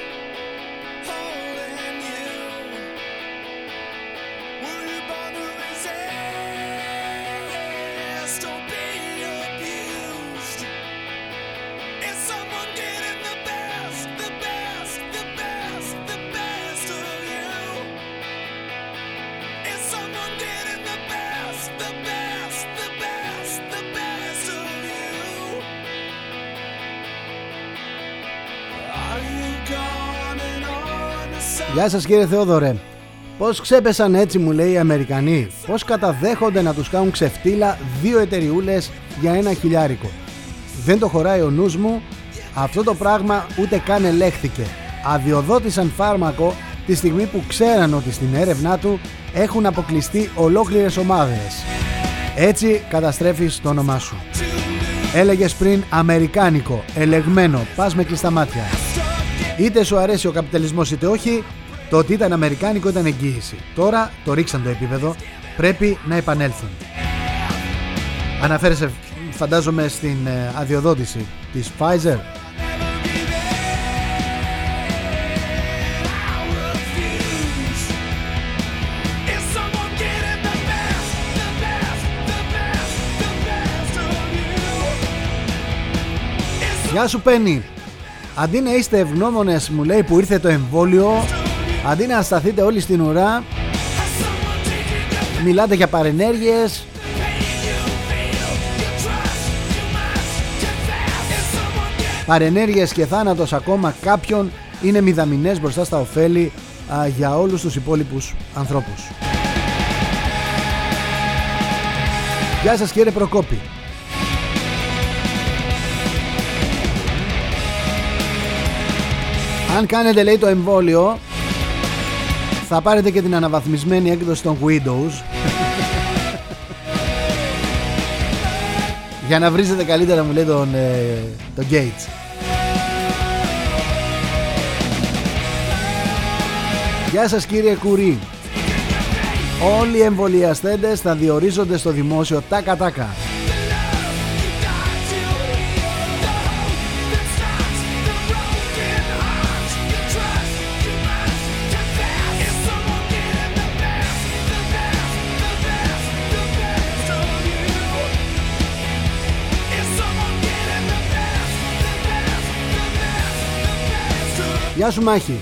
Γεια σας κύριε Θεόδωρε. Πώς ξέπεσαν έτσι μου λέει οι Αμερικανοί; Πώς καταδέχονται να τους κάνουν ξεφτύλα Δύο εταιριούλες για ένα χιλιάρικο; Δεν το χωράει ο νους μου. Αυτό το πράγμα ούτε καν ελέγχθηκε. Αδειοδότησαν φάρμακο Τη στιγμή που ξέραν ότι στην έρευνά του Έχουν αποκλειστεί ολόκληρες ομάδες. Έτσι καταστρέφεις το όνομά σου. Έλεγες πριν Αμερικάνικο, ελεγμένο, πας με κλειστά μάτια. Είτε σου αρέσει ο καπιταλισμός είτε όχι το ότι ήταν αμερικάνικο ήταν εγγύηση. Τώρα το ρίξαν το επίπεδο. Πρέπει να επανέλθουν. Αναφέρεσαι φαντάζομαι στην ε, αδειοδότηση της Pfizer; Γεια σου Πένι Αντί να είστε ευγνώμονες μου λέει που ήρθε το εμβόλιο Αντί να σταθείτε όλοι στην ουρά Μιλάτε για παρενέργειες Παρενέργειες και θάνατος ακόμα κάποιον είναι μηδαμινές μπροστά στα ωφέλη για όλους τους υπόλοιπους ανθρώπους. Γεια σας κύριε Προκόπη. Αν κάνετε λέει το εμβόλιο θα πάρετε και την αναβαθμισμένη έκδοση των Windows. Για να βρίζετε καλύτερα μου λέει τον, ε, τον Gates. Γεια σας κύριε Κουρί. Όλοι οι εμβολιαστέντες θα διορίζονται στο δημόσιο τάκα τάκα Γεια σου Μάχη.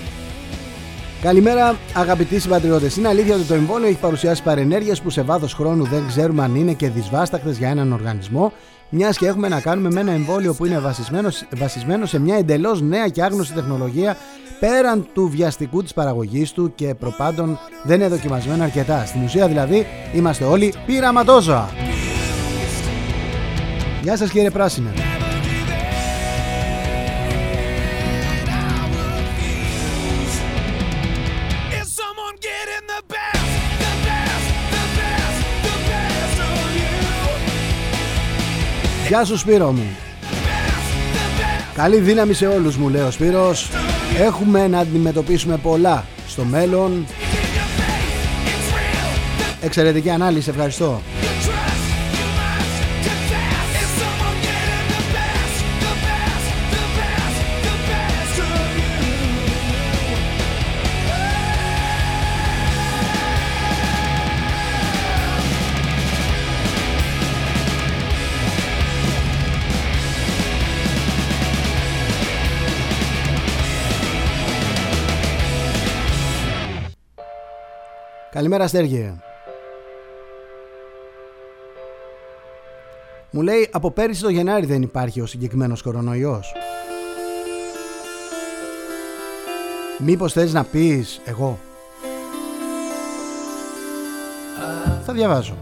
Καλημέρα αγαπητοί συμπατριώτες. Είναι αλήθεια ότι το εμβόλιο έχει παρουσιάσει παρενέργειες που σε βάθος χρόνου δεν ξέρουμε αν είναι και δυσβάστακτες για έναν οργανισμό μιας και έχουμε να κάνουμε με ένα εμβόλιο που είναι βασισμένο, βασισμένο σε μια εντελώς νέα και άγνωστη τεχνολογία πέραν του βιαστικού της παραγωγής του και προπάντων δεν είναι δοκιμασμένο αρκετά. Στην ουσία δηλαδή είμαστε όλοι πειραματόζωα. Γεια σας κύριε Πράσινε. Γεια σου Σπύρο μου. Καλή δύναμη σε όλους μου λέει ο Σπύρος. Έχουμε να αντιμετωπίσουμε πολλά στο μέλλον. Εξαιρετική ανάλυση ευχαριστώ Καλημέρα Στέργη. Μου λέει από πέρυσι το Γενάρη δεν υπάρχει ο συγκεκριμένος κορονοϊός. Μήπως θες να πεις εγώ; Θα διαβάζω.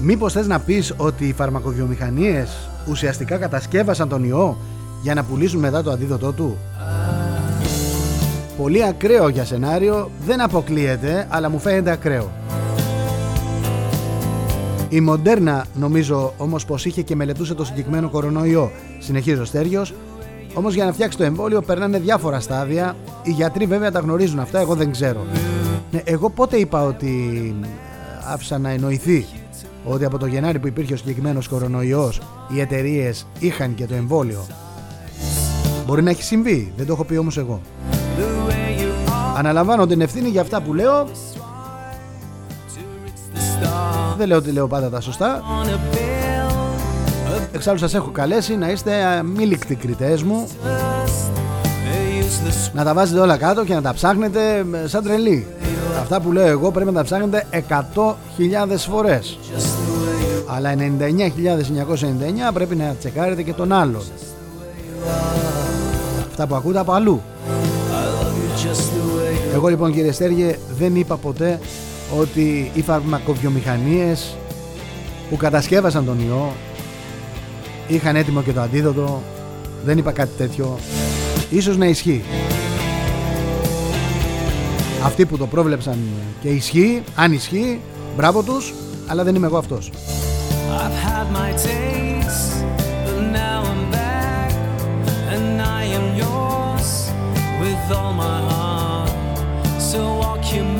Μήπως θες να πεις ότι οι φαρμακοβιομηχανίες ουσιαστικά κατασκεύασαν τον ιό για να πουλήσουν μετά το αντίδοτό του; Πολύ ακραίο για σενάριο, δεν αποκλείεται, αλλά μου φαίνεται ακραίο. Η Μοντέρνα νομίζω όμως πως είχε και μελετούσε το συγκεκριμένο κορονοϊό. Συνεχίζει ο Στέργιος. Όμως για να φτιάξει το εμβόλιο περνάνε διάφορα στάδια. Οι γιατροί βέβαια τα γνωρίζουν αυτά, εγώ δεν ξέρω. Ναι, εγώ πότε είπα ότι άφησα να εννοηθεί ότι από το Γενάρη που υπήρχε ο συγκεκριμένος κορονοϊός οι εταιρείες είχαν και το εμβόλιο. Μπορεί να έχει συμβεί, δεν το έχω πει όμως εγώ. Αναλαμβάνω την ευθύνη για αυτά που λέω. Δεν λέω ότι λέω πάντα τα σωστά. Εξάλλου σας έχω καλέσει να είστε αμήλικτοι κριτές μου. Να τα βάζετε όλα κάτω και να τα ψάχνετε σαν τρελή. Αυτά που λέω εγώ πρέπει να τα ψάχνετε 100.000 φορές. Αλλά 99.999 πρέπει να τσεκάρετε και τον άλλον. Αυτά που ακούτε από αλλού εγώ λοιπόν κύριε Στέργε δεν είπα ποτέ ότι οι φαρμακοβιομηχανίες που κατασκεύασαν τον ιό είχαν έτοιμο και το αντίδοτο. Δεν είπα κάτι τέτοιο. Ίσως να ισχύει. Αυτοί που το πρόβλεψαν και ισχύει αν ισχύει μπράβο τους αλλά δεν είμαι εγώ αυτός Η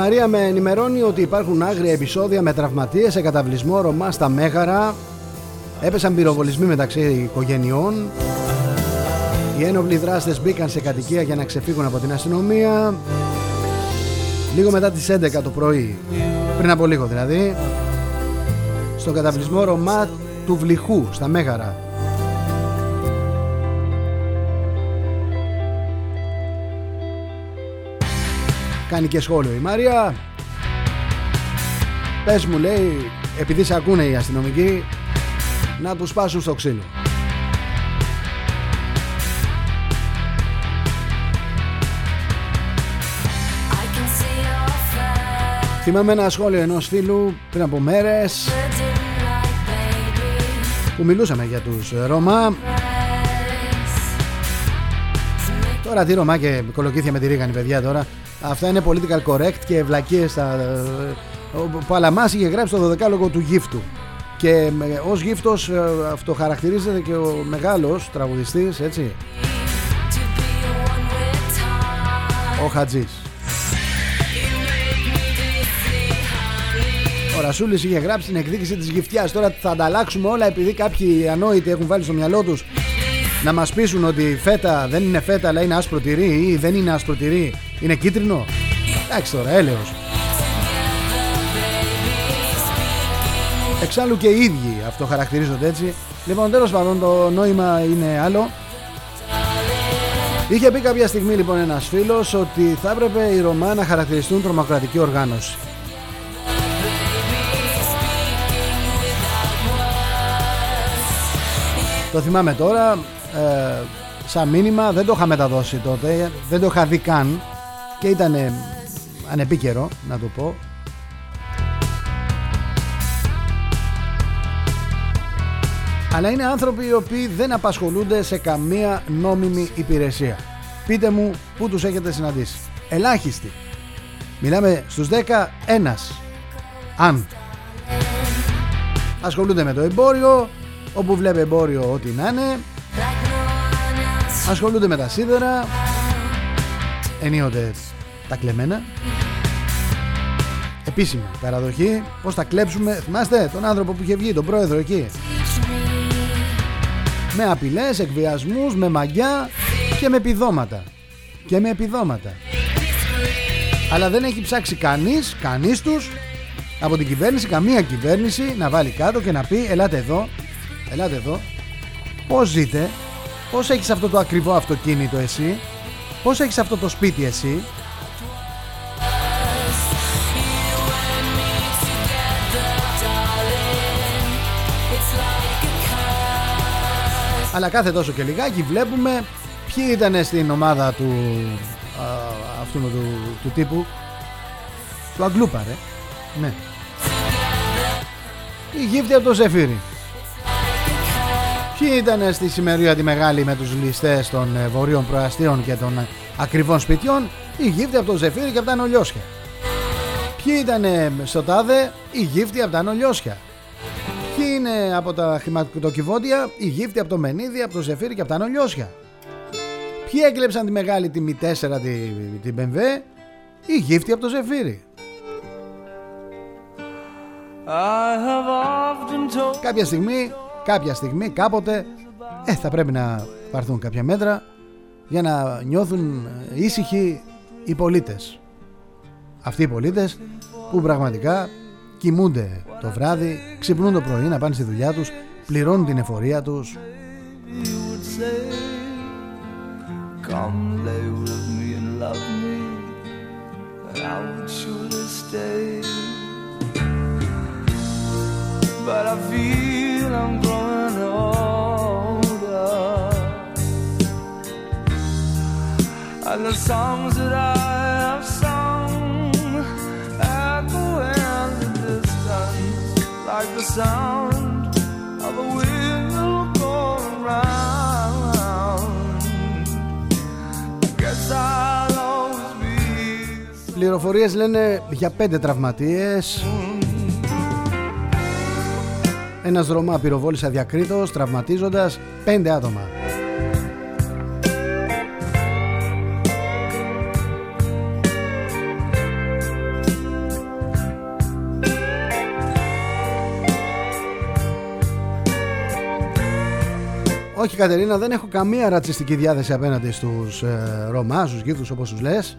Μαρία με ενημερώνει ότι υπάρχουν άγρια επεισόδια με τραυματίες σε καταβλισμό Ρωμά στα Μέγαρα. Έπεσαν πυροβολισμοί μεταξύ οικογενειών. Οι ένοπλοι δράστες μπήκαν σε κατοικία για να ξεφύγουν από την αστυνομία. Λίγο μετά τις 11 το πρωί, πριν από λίγο δηλαδή, στον καταβλισμό Ρωμά του Βλυχού στα Μέγαρα. Κάνει και σχόλιο η Μαρία. Πες μου λέει Επειδή σε ακούνε οι αστυνομικοί Να τους πάσουν στο ξύλο. Θυμάμαι ένα σχόλιο ενός φίλου πριν από μέρες που μιλούσαμε για τους Ρώμα Τώρα τι Ρωμά και κολοκύθια με τη Ρίγανη παιδιά τώρα Αυτά είναι political correct και ευλακίε. Ο Παλαμάς είχε γράψει το 12 του γύφτου και ως γύφτος ε, αυτοχαρακτηρίζεται και ο μεγάλος τραγουδιστής έτσι ο Χατζής Ο Ρασούλης είχε γράψει την εκδίκηση της γυφτιάς. Τώρα θα ανταλλάξουμε όλα επειδή κάποιοι ανόητοι έχουν βάλει στο μυαλό τους να μας πείσουν ότι φέτα δεν είναι φέτα αλλά είναι άσπρο τυρί ή δεν είναι άσπρο τυρί, είναι κίτρινο; Εντάξει τώρα, έλεος. Εξάλλου και οι ίδιοι αυτό χαρακτηρίζονται έτσι. Λοιπόν, τέλος πάντων, το νόημα είναι άλλο. Είχε πει κάποια στιγμή λοιπόν ένας φίλος ότι θα έπρεπε οι Ρωμά να χαρακτηριστούν τρομοκρατική οργάνωση. Το θυμάμαι τώρα, ε, σαν μήνυμα δεν το είχα μεταδώσει τότε, δεν το είχα δει καν και ήταν ανεπίκαιρο να το πω. Αλλά είναι άνθρωποι οι οποίοι δεν απασχολούνται σε καμία νόμιμη υπηρεσία. Πείτε μου πού τους έχετε συναντήσει. Ελάχιστοι. Μιλάμε στους 10 ένας. Αν. Ασχολούνται με το εμπόριο, όπου βλέπει εμπόριο ό,τι να είναι. Ασχολούνται με τα σίδερα. Ενίοτε τα κλεμμένα. Επίσημη παραδοχή. Πώς θα κλέψουμε. Θυμάστε τον άνθρωπο που είχε βγει, τον πρόεδρο εκεί με απειλές, εκβιασμούς, με μαγιά και με επιδόματα. Και με επιδόματα. Αλλά δεν έχει ψάξει κανείς, κανείς τους από την κυβέρνηση, καμία κυβέρνηση να βάλει κάτω και να πει ελάτε εδώ, ελάτε εδώ, πώς ζείτε, πώς έχεις αυτό το ακριβό αυτοκίνητο εσύ, πώς έχεις αυτό το σπίτι εσύ, αλλά κάθε τόσο και λιγάκι βλέπουμε ποιοι ήταν στην ομάδα του α, αυτού του, του τύπου. Του Αγγλούπα ρε. Ναι. Η γύφτη από το Ζεφύρι Ποιοι ήταν στη σημερία τη μεγάλη με τους ληστές των ε, βορείων προαστίων και των ακριβών σπιτιών; Η γύφτη από το Ζεφύρι και από τα Νολιώσια. Ποιοι ήταν στο τάδε; Η γύφτη από τα Νολιώσια Ποιοι είναι από τα χρηματοκιβώτια, η γύφτη από το Μενίδη, από το Ζεφύρι και από τα Νολιώσια. Ποιοι έκλεψαν τη μεγάλη τιμή 4 την, την BMW, η γύφτη από το Ζεφύρι. Κάποια στιγμή, κάποια στιγμή, κάποτε, ε, θα πρέπει να πάρθουν κάποια μέτρα για να νιώθουν ήσυχοι οι πολίτες. Αυτοί οι πολίτες που πραγματικά κοιμούνται το βράδυ, ξυπνούν το πρωί να πάνε στη δουλειά τους, πληρώνουν την εφορία τους. But I feel I'm growing older And the songs that I sound of a wheel going round Guess I'll always be Πληροφορίες λένε για πέντε τραυματίες ένας Ρωμά πυροβόλησε αδιακρίτως τραυματίζοντας πέντε άτομα. Όχι Κατερίνα, δεν έχω καμία ρατσιστική διάθεση απέναντι στους ε, Ρωμά, στους γύφτους όπως τους λες.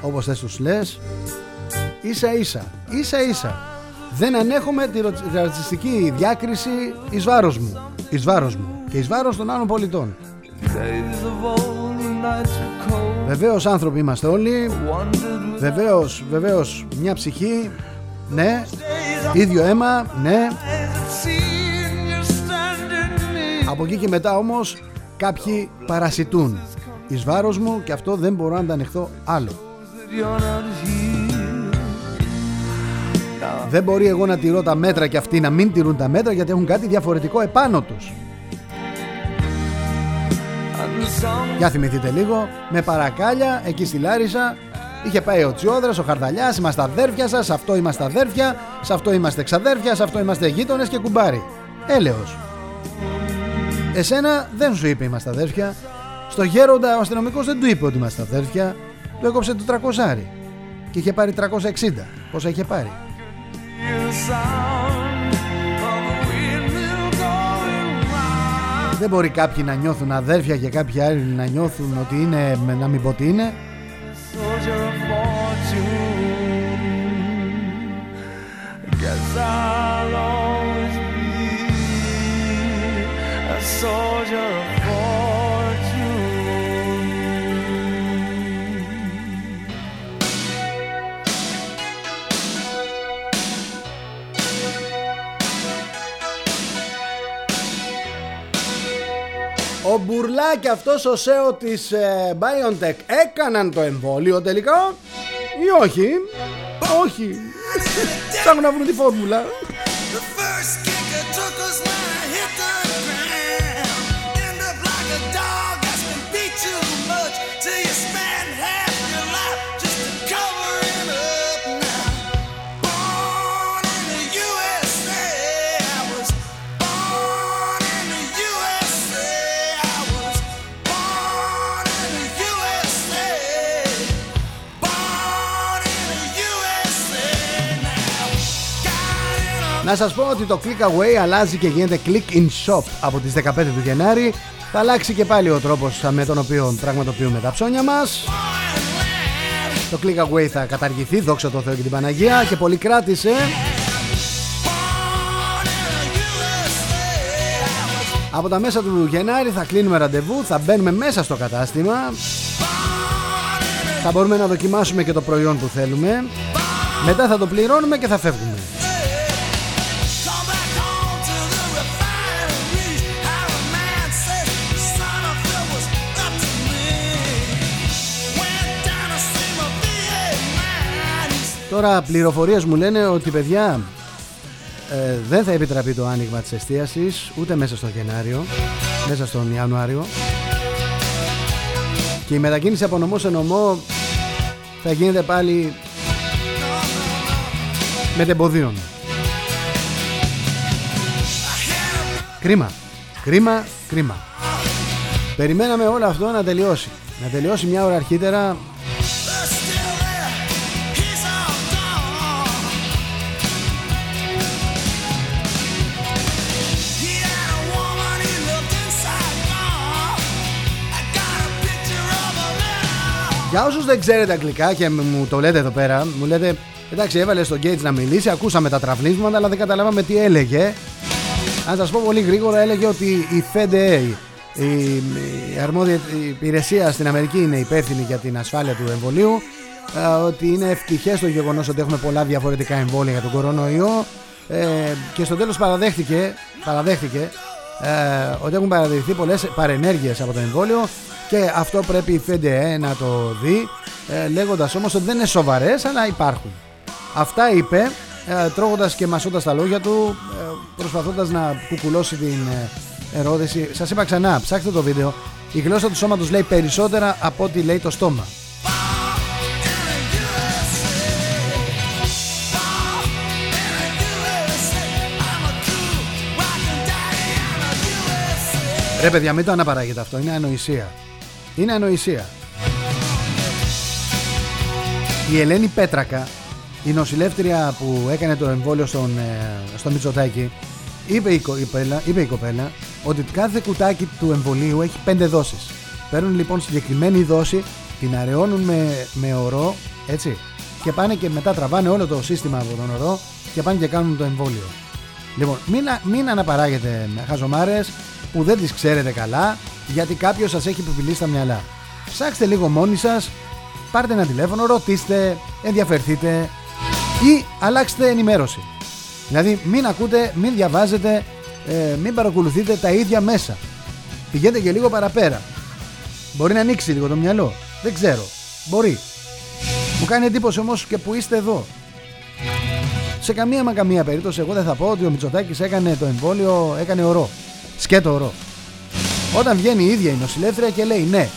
Όπως θες τους λες. Ίσα ίσα, ίσα ίσα. Δεν ανέχομαι τη ρατσιστική διάκριση εις βάρος μου εις βάρος μου και εις βάρος των άλλων πολιτών. Βεβαίως άνθρωποι είμαστε όλοι. Βεβαίως, βεβαίως μια ψυχή. Ναι. Ίδιο αίμα, ναι Από εκεί και μετά όμως Κάποιοι παρασιτούν Εις βάρος μου και αυτό δεν μπορώ να τα ανεχθώ άλλο δεν μπορεί εγώ να τηρώ τα μέτρα και αυτοί να μην τηρούν τα μέτρα γιατί έχουν κάτι διαφορετικό επάνω τους. Για θυμηθείτε λίγο, με παρακάλια εκεί στη Λάρισα είχε πάει ο Τσιόδρας, ο Χαρδαλιάς, είμαστε αδέρφια σας, αυτό είμαστε αδέρφια, σε αυτό είμαστε ξαδέρφια, σε αυτό είμαστε γείτονες και κουμπάρι. Έλεος. Εσένα δεν σου είπε είμαστε αδέρφια. Στο γέροντα ο αστυνομικός δεν του είπε ότι είμαστε αδέρφια. Του έκοψε το 300 και είχε πάρει 360. Πόσα είχε πάρει. Δεν μπορεί κάποιοι να νιώθουν αδέρφια και κάποιοι άλλοι να νιώθουν ότι είναι, να μην πω τι είναι. Ο Μπουρλά και αυτός ο ΣΕΟ της ε, BioNTech έκαναν το εμβόλιο τελικά ή όχι; Όχι. Ψάχνουν να βρουν τη φόρμουλα. Να σας πω ότι το Click Away αλλάζει και γίνεται Click in Shop από τις 15 του Γενάρη. Θα αλλάξει και πάλι ο τρόπος με τον οποίο πραγματοποιούμε τα ψώνια μας. Το Click Away θα καταργηθεί, δόξα τω Θεώ και την Παναγία και πολύ κράτησε. Από τα μέσα του Γενάρη θα κλείνουμε ραντεβού, θα μπαίνουμε μέσα στο κατάστημα. Θα μπορούμε να δοκιμάσουμε και το προϊόν που θέλουμε. Μετά θα το πληρώνουμε και θα φεύγουμε. Τώρα πληροφορίες μου λένε ότι παιδιά ε, δεν θα επιτραπεί το άνοιγμα της εστίασης ούτε μέσα στο Γενάριο, μέσα στον Ιανουάριο και η μετακίνηση από νομό σε νομό θα γίνεται πάλι με τεμποδίων. Κρίμα, κρίμα, κρίμα. Περιμέναμε όλο αυτό να τελειώσει. Να τελειώσει μια ώρα αρχίτερα Για όσους δεν ξέρετε αγγλικά και μου το λέτε εδώ πέρα, μου λέτε εντάξει, έβαλε στον Gates να μιλήσει, ακούσαμε τα τραυλίσματα, αλλά δεν καταλάβαμε τι έλεγε. Αν σας πω πολύ γρήγορα, έλεγε ότι η FDA, η, αρμόδια υπηρεσία στην Αμερική, είναι υπεύθυνη για την ασφάλεια του εμβολίου. Ότι είναι ευτυχές το γεγονός ότι έχουμε πολλά διαφορετικά εμβόλια για τον κορονοϊό. Ε, και στο τέλος παραδέχτηκε, παραδέχτηκε ε, ότι έχουν παραδεχθεί πολλές παρενέργειες από το εμβόλιο και αυτό πρέπει η ΦΕΝΤΕ να το δει ε, λέγοντας όμως ότι δεν είναι σοβαρές αλλά υπάρχουν. Αυτά είπε ε, τρώγοντας και μασώντας τα λόγια του ε, προσπαθώντας να κουκουλώσει την ε, ερώτηση. Σας είπα ξανά, ψάξτε το βίντεο. Η γλώσσα του σώματος λέει περισσότερα από ό,τι λέει το στόμα. Ρε παιδιά μην το αναπαράγετε αυτό, είναι ανοησία. Είναι ανοησία. Η Ελένη Πέτρακα, η νοσηλεύτρια που έκανε το εμβόλιο στον, ε, στο Μητσοτάκι, είπε η, κοπέλα, είπε η κοπέλα ότι κάθε κουτάκι του εμβολίου έχει πέντε δόσεις. Παίρνουν λοιπόν συγκεκριμένη δόση, την αραιώνουν με, με ορό, έτσι, και πάνε και μετά τραβάνε όλο το σύστημα από τον ορό και πάνε και κάνουν το εμβόλιο. Λοιπόν, μην, μην αναπαράγετε χαζομάρες που δεν τις ξέρετε καλά γιατί κάποιος σας έχει επιπηλήσει στα μυαλά. Ψάξτε λίγο μόνοι σας, πάρτε ένα τηλέφωνο, ρωτήστε, ενδιαφερθείτε ή αλλάξτε ενημέρωση. Δηλαδή μην ακούτε, μην διαβάζετε, ε, μην παρακολουθείτε τα ίδια μέσα. Πηγαίνετε και λίγο παραπέρα. Μπορεί να ανοίξει λίγο το μυαλό. Δεν ξέρω. Μπορεί. Μου κάνει εντύπωση όμως και που είστε εδώ. Σε καμία μα καμία περίπτωση εγώ δεν θα πω ότι ο Μητσοτάκης έκανε το εμβόλιο, έκανε ορό. Σκέτο ορό. Όταν βγαίνει η ίδια η νοσηλεύτρια και λέει ναι,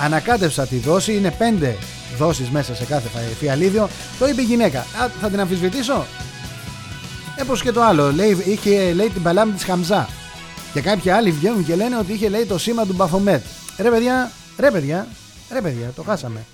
ανακάτευσα τη δόση, είναι πέντε δόσεις μέσα σε κάθε φιαλίδιο, το είπε η γυναίκα. Α, θα την αμφισβητήσω; Έπως και το άλλο, λέει, είχε λέει, την παλάμη της Χαμζά. Και κάποιοι άλλοι βγαίνουν και λένε ότι είχε λέει το σήμα του Μπαφομέτ. Ρε παιδιά, ρε παιδιά, ρε παιδιά, το χάσαμε.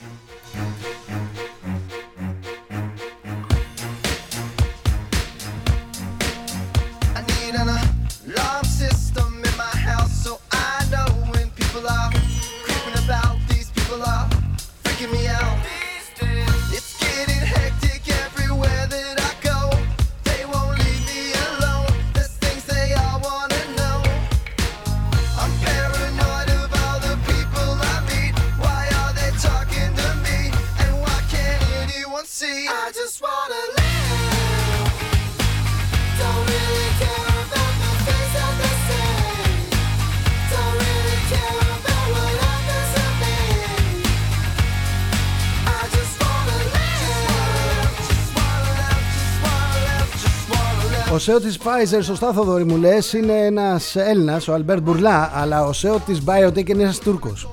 Ο CEO της Pfizer, σωστά Θοδωρή μου λες, είναι ένας Έλληνας, ο Αλμπέρτ Μπουρλά, αλλά ο CEO της BioNTech είναι ένας Τούρκος.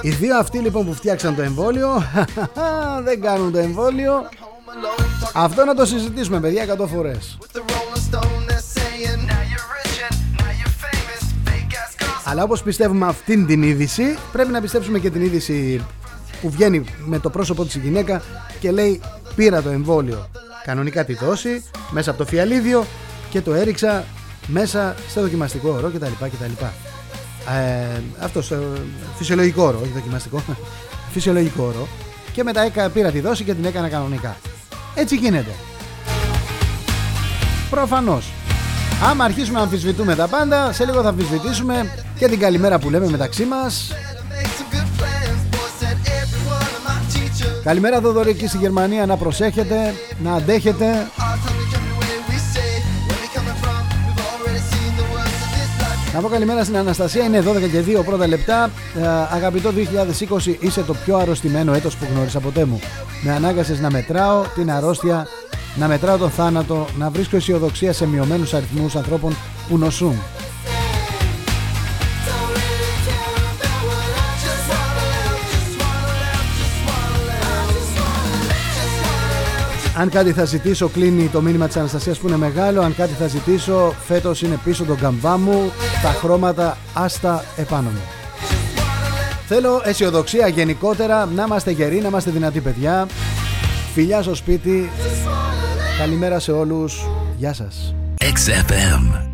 Οι δύο αυτοί λοιπόν που φτιάξαν το εμβόλιο δεν κάνουν το εμβόλιο. Αυτό να το συζητήσουμε παιδιά 100 φορές. Αλλά όπως πιστεύουμε αυτήν την είδηση πρέπει να πιστέψουμε και την είδηση που βγαίνει με το πρόσωπο της η γυναίκα και λέει πήρα το εμβόλιο κανονικά τη δόση μέσα από το φιαλίδιο και το έριξα μέσα στο δοκιμαστικό ορό κτλ. κτλ. Ε, αυτός στο φυσιολογικό όρο, όχι δοκιμαστικό. φυσιολογικό όρο. Και μετά έκα, πήρα τη δόση και την έκανα κανονικά. Έτσι γίνεται. Προφανώς. Άμα αρχίσουμε να αμφισβητούμε τα πάντα, σε λίγο θα αμφισβητήσουμε και την καλημέρα που λέμε μεταξύ μας. Καλημέρα Δοδωρή στη Γερμανία, να προσέχετε, να αντέχετε. Να πω καλημέρα στην Αναστασία, είναι 12 και 2 πρώτα λεπτά. Ε, αγαπητό 2020, είσαι το πιο αρρωστημένο έτος που γνώρισα ποτέ μου. Με ανάγκασες να μετράω την αρρώστια, να μετράω τον θάνατο, να βρίσκω αισιοδοξία σε μειωμένους αριθμούς ανθρώπων που νοσούν. Αν κάτι θα ζητήσω, κλείνει το μήνυμα της Αναστασίας που είναι μεγάλο. Αν κάτι θα ζητήσω, φέτος είναι πίσω τον καμβά μου. Τα χρώματα άστα επάνω μου. Θέλω αισιοδοξία γενικότερα, να είμαστε γεροί, να είμαστε δυνατοί παιδιά. Φιλιά στο σπίτι. Καλημέρα σε όλους. Γεια σας. XFM.